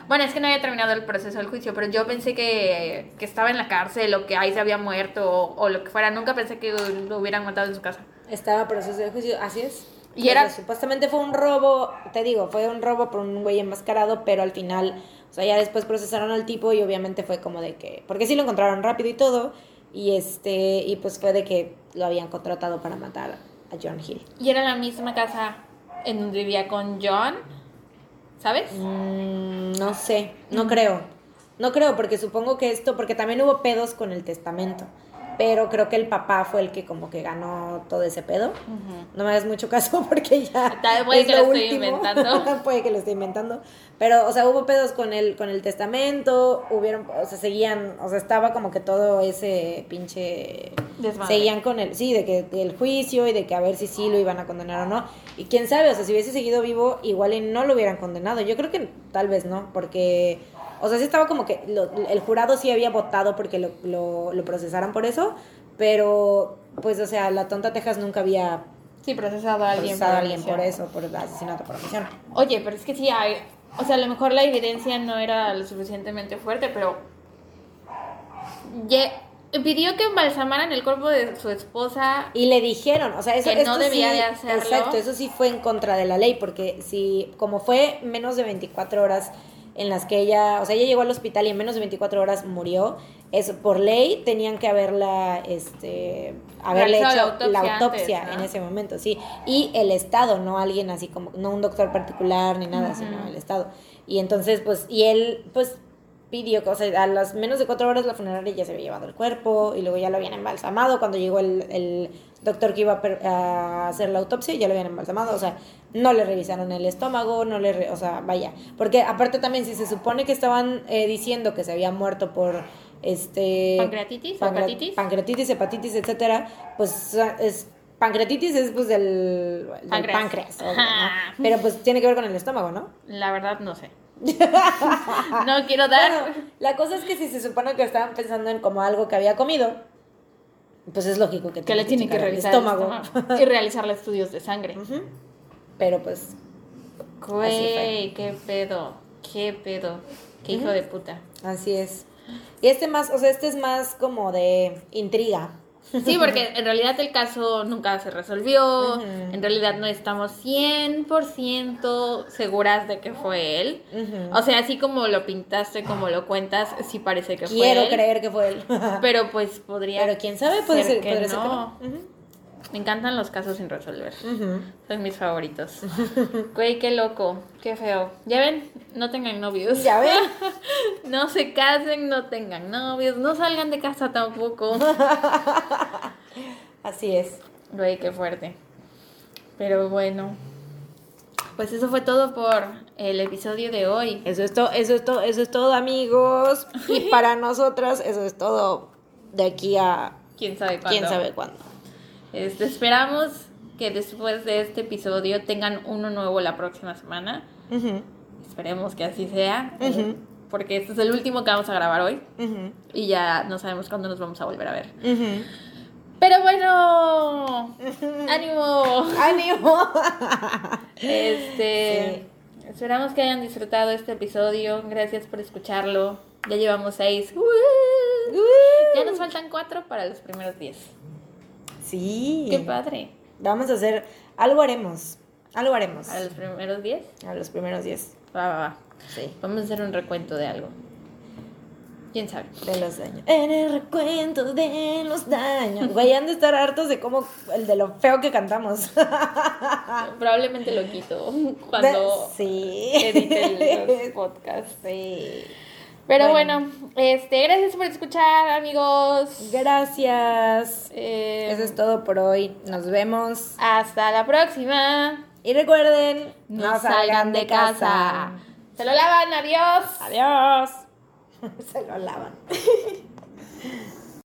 [SPEAKER 1] Bueno, es que no había terminado el proceso del juicio, pero yo pensé que, que estaba en la cárcel o que ahí se había muerto o, o lo que fuera. Nunca pensé que lo hubieran matado en su casa.
[SPEAKER 2] Estaba en proceso de juicio. Así es.
[SPEAKER 1] Y era-
[SPEAKER 2] supuestamente fue un robo. Te digo, fue un robo por un güey enmascarado. Pero al final. O sea, ya después procesaron al tipo. Y obviamente fue como de que. Porque sí lo encontraron rápido y todo. Y este. Y pues fue de que lo habían contratado para matar a John Hill.
[SPEAKER 1] Y era la misma casa en donde vivía con John. ¿Sabes?
[SPEAKER 2] Mm, no sé, no creo. No creo, porque supongo que esto, porque también hubo pedos con el testamento. Pero creo que el papá fue el que como que ganó todo ese pedo. No me hagas mucho caso porque ya.
[SPEAKER 1] Tal- puede
[SPEAKER 2] es
[SPEAKER 1] que lo estoy inventando.
[SPEAKER 2] puede que lo esté inventando. Pero, o sea, hubo pedos con el, con el testamento, hubieron, o sea, seguían, o sea, estaba como que todo ese pinche.
[SPEAKER 1] Desmadre.
[SPEAKER 2] Seguían con el, sí, de que el juicio y de que a ver si sí lo iban a condenar o no. Y quién sabe, o sea, si hubiese seguido vivo, igual y no lo hubieran condenado. Yo creo que tal vez no, porque, o sea, sí estaba como que lo- el jurado sí había votado porque lo, lo, lo procesaran por eso, pero, pues, o sea, la tonta Texas nunca había
[SPEAKER 1] Sí, procesado a alguien.
[SPEAKER 2] procesado a
[SPEAKER 1] por
[SPEAKER 2] alguien por eso, por asesinato por omisión.
[SPEAKER 1] Oye, pero es que sí hay. O sea, a lo mejor la evidencia no era lo suficientemente fuerte, pero. Ye- pidió que embalsamaran el cuerpo de su esposa.
[SPEAKER 2] Y le dijeron, o sea, eso
[SPEAKER 1] Que no debía
[SPEAKER 2] sí-
[SPEAKER 1] de hacerlo.
[SPEAKER 2] Exacto, eso sí fue en contra de la ley, porque si, como fue menos de 24 horas en las que ella, o sea, ella llegó al hospital y en menos de 24 horas murió, eso por ley tenían que haberla, este, haberle hecho
[SPEAKER 1] la
[SPEAKER 2] la
[SPEAKER 1] autopsia
[SPEAKER 2] autopsia
[SPEAKER 1] antes, ¿no?
[SPEAKER 2] en ese momento, sí. Y el Estado, no alguien así como, no un doctor particular ni nada, sino el Estado. Y entonces, pues, y él, pues, pidió, o sea, a las menos de cuatro horas la funeraria ya se había llevado el cuerpo y luego ya lo habían embalsamado. Cuando llegó el, el doctor que iba a, per- a hacer la autopsia, ya lo habían embalsamado. O sea, no le revisaron el estómago, no le, re- o sea, vaya. Porque aparte también, si se supone que estaban eh, diciendo que se había muerto por este
[SPEAKER 1] ¿Pancreatitis?
[SPEAKER 2] pancre-
[SPEAKER 1] ¿Hepatitis?
[SPEAKER 2] pancreatitis, hepatitis, etcétera, pues es pancreatitis es pues del, del
[SPEAKER 1] Páncreas.
[SPEAKER 2] pero pues tiene que ver con el estómago, ¿no?
[SPEAKER 1] La verdad, no sé. no quiero dar.
[SPEAKER 2] Bueno, la cosa es que si se supone que estaban pensando en como algo que había comido, pues es lógico que,
[SPEAKER 1] que le tienen que
[SPEAKER 2] checar el
[SPEAKER 1] revisar el
[SPEAKER 2] estómago.
[SPEAKER 1] estómago y realizarle estudios de sangre.
[SPEAKER 2] Pero pues,
[SPEAKER 1] Güey, qué pedo. Qué pedo. Qué hijo de puta.
[SPEAKER 2] así es. Y este más, o sea, este es más como de intriga.
[SPEAKER 1] Sí, porque en realidad el caso nunca se resolvió. En realidad no estamos 100% seguras de que fue él. O sea, así como lo pintaste, como lo cuentas, sí parece que fue
[SPEAKER 2] Quiero
[SPEAKER 1] él.
[SPEAKER 2] creer que fue él.
[SPEAKER 1] Pero pues podría.
[SPEAKER 2] Pero quién sabe, puede ser,
[SPEAKER 1] que
[SPEAKER 2] ser que
[SPEAKER 1] no. Me encantan los casos sin resolver. Son mis favoritos. Güey, qué loco, qué feo. Ya ven, no tengan novios.
[SPEAKER 2] Ya ven.
[SPEAKER 1] No se casen, no tengan novios, no salgan de casa tampoco.
[SPEAKER 2] Así es.
[SPEAKER 1] Güey, qué fuerte. Pero bueno. Pues eso fue todo por el episodio de hoy.
[SPEAKER 2] Eso es todo, eso es todo, eso es todo, amigos. Y para nosotras, eso es todo. de aquí a
[SPEAKER 1] quién sabe cuándo.
[SPEAKER 2] quién sabe cuándo.
[SPEAKER 1] Este, esperamos que después de este episodio tengan uno nuevo la próxima semana. Esperemos que así sea.
[SPEAKER 2] Ujú.
[SPEAKER 1] Porque este es el último que vamos a grabar hoy. Y ya no sabemos cuándo nos vamos a volver a ver. Pero bueno, ánimo.
[SPEAKER 2] ¡Ánimo!
[SPEAKER 1] Este, esperamos que hayan disfrutado este episodio. Gracias por escucharlo. Ya llevamos seis. Ya nos faltan cuatro para los primeros diez.
[SPEAKER 2] Sí.
[SPEAKER 1] Qué padre.
[SPEAKER 2] Vamos a hacer, algo haremos, algo haremos.
[SPEAKER 1] Para los primeros diez.
[SPEAKER 2] A los primeros 10.
[SPEAKER 1] Va, va, va.
[SPEAKER 2] Sí.
[SPEAKER 1] Vamos a hacer un recuento de algo. ¿Quién sabe?
[SPEAKER 2] De los daños. En el recuento de los daños. Güey, han de estar hartos de cómo, el de lo feo que cantamos.
[SPEAKER 1] Probablemente lo quito cuando
[SPEAKER 2] sí.
[SPEAKER 1] edite los podcasts.
[SPEAKER 2] Sí.
[SPEAKER 1] Pero
[SPEAKER 2] Bueno.
[SPEAKER 1] bueno, este, gracias por escuchar, amigos.
[SPEAKER 2] Gracias.
[SPEAKER 1] Eh,
[SPEAKER 2] Eso es todo por hoy. Nos vemos.
[SPEAKER 1] Hasta la próxima.
[SPEAKER 2] Y recuerden,
[SPEAKER 1] No, salgan de casa. Se lo lavan, adiós.
[SPEAKER 2] Adiós. Se lo lavan.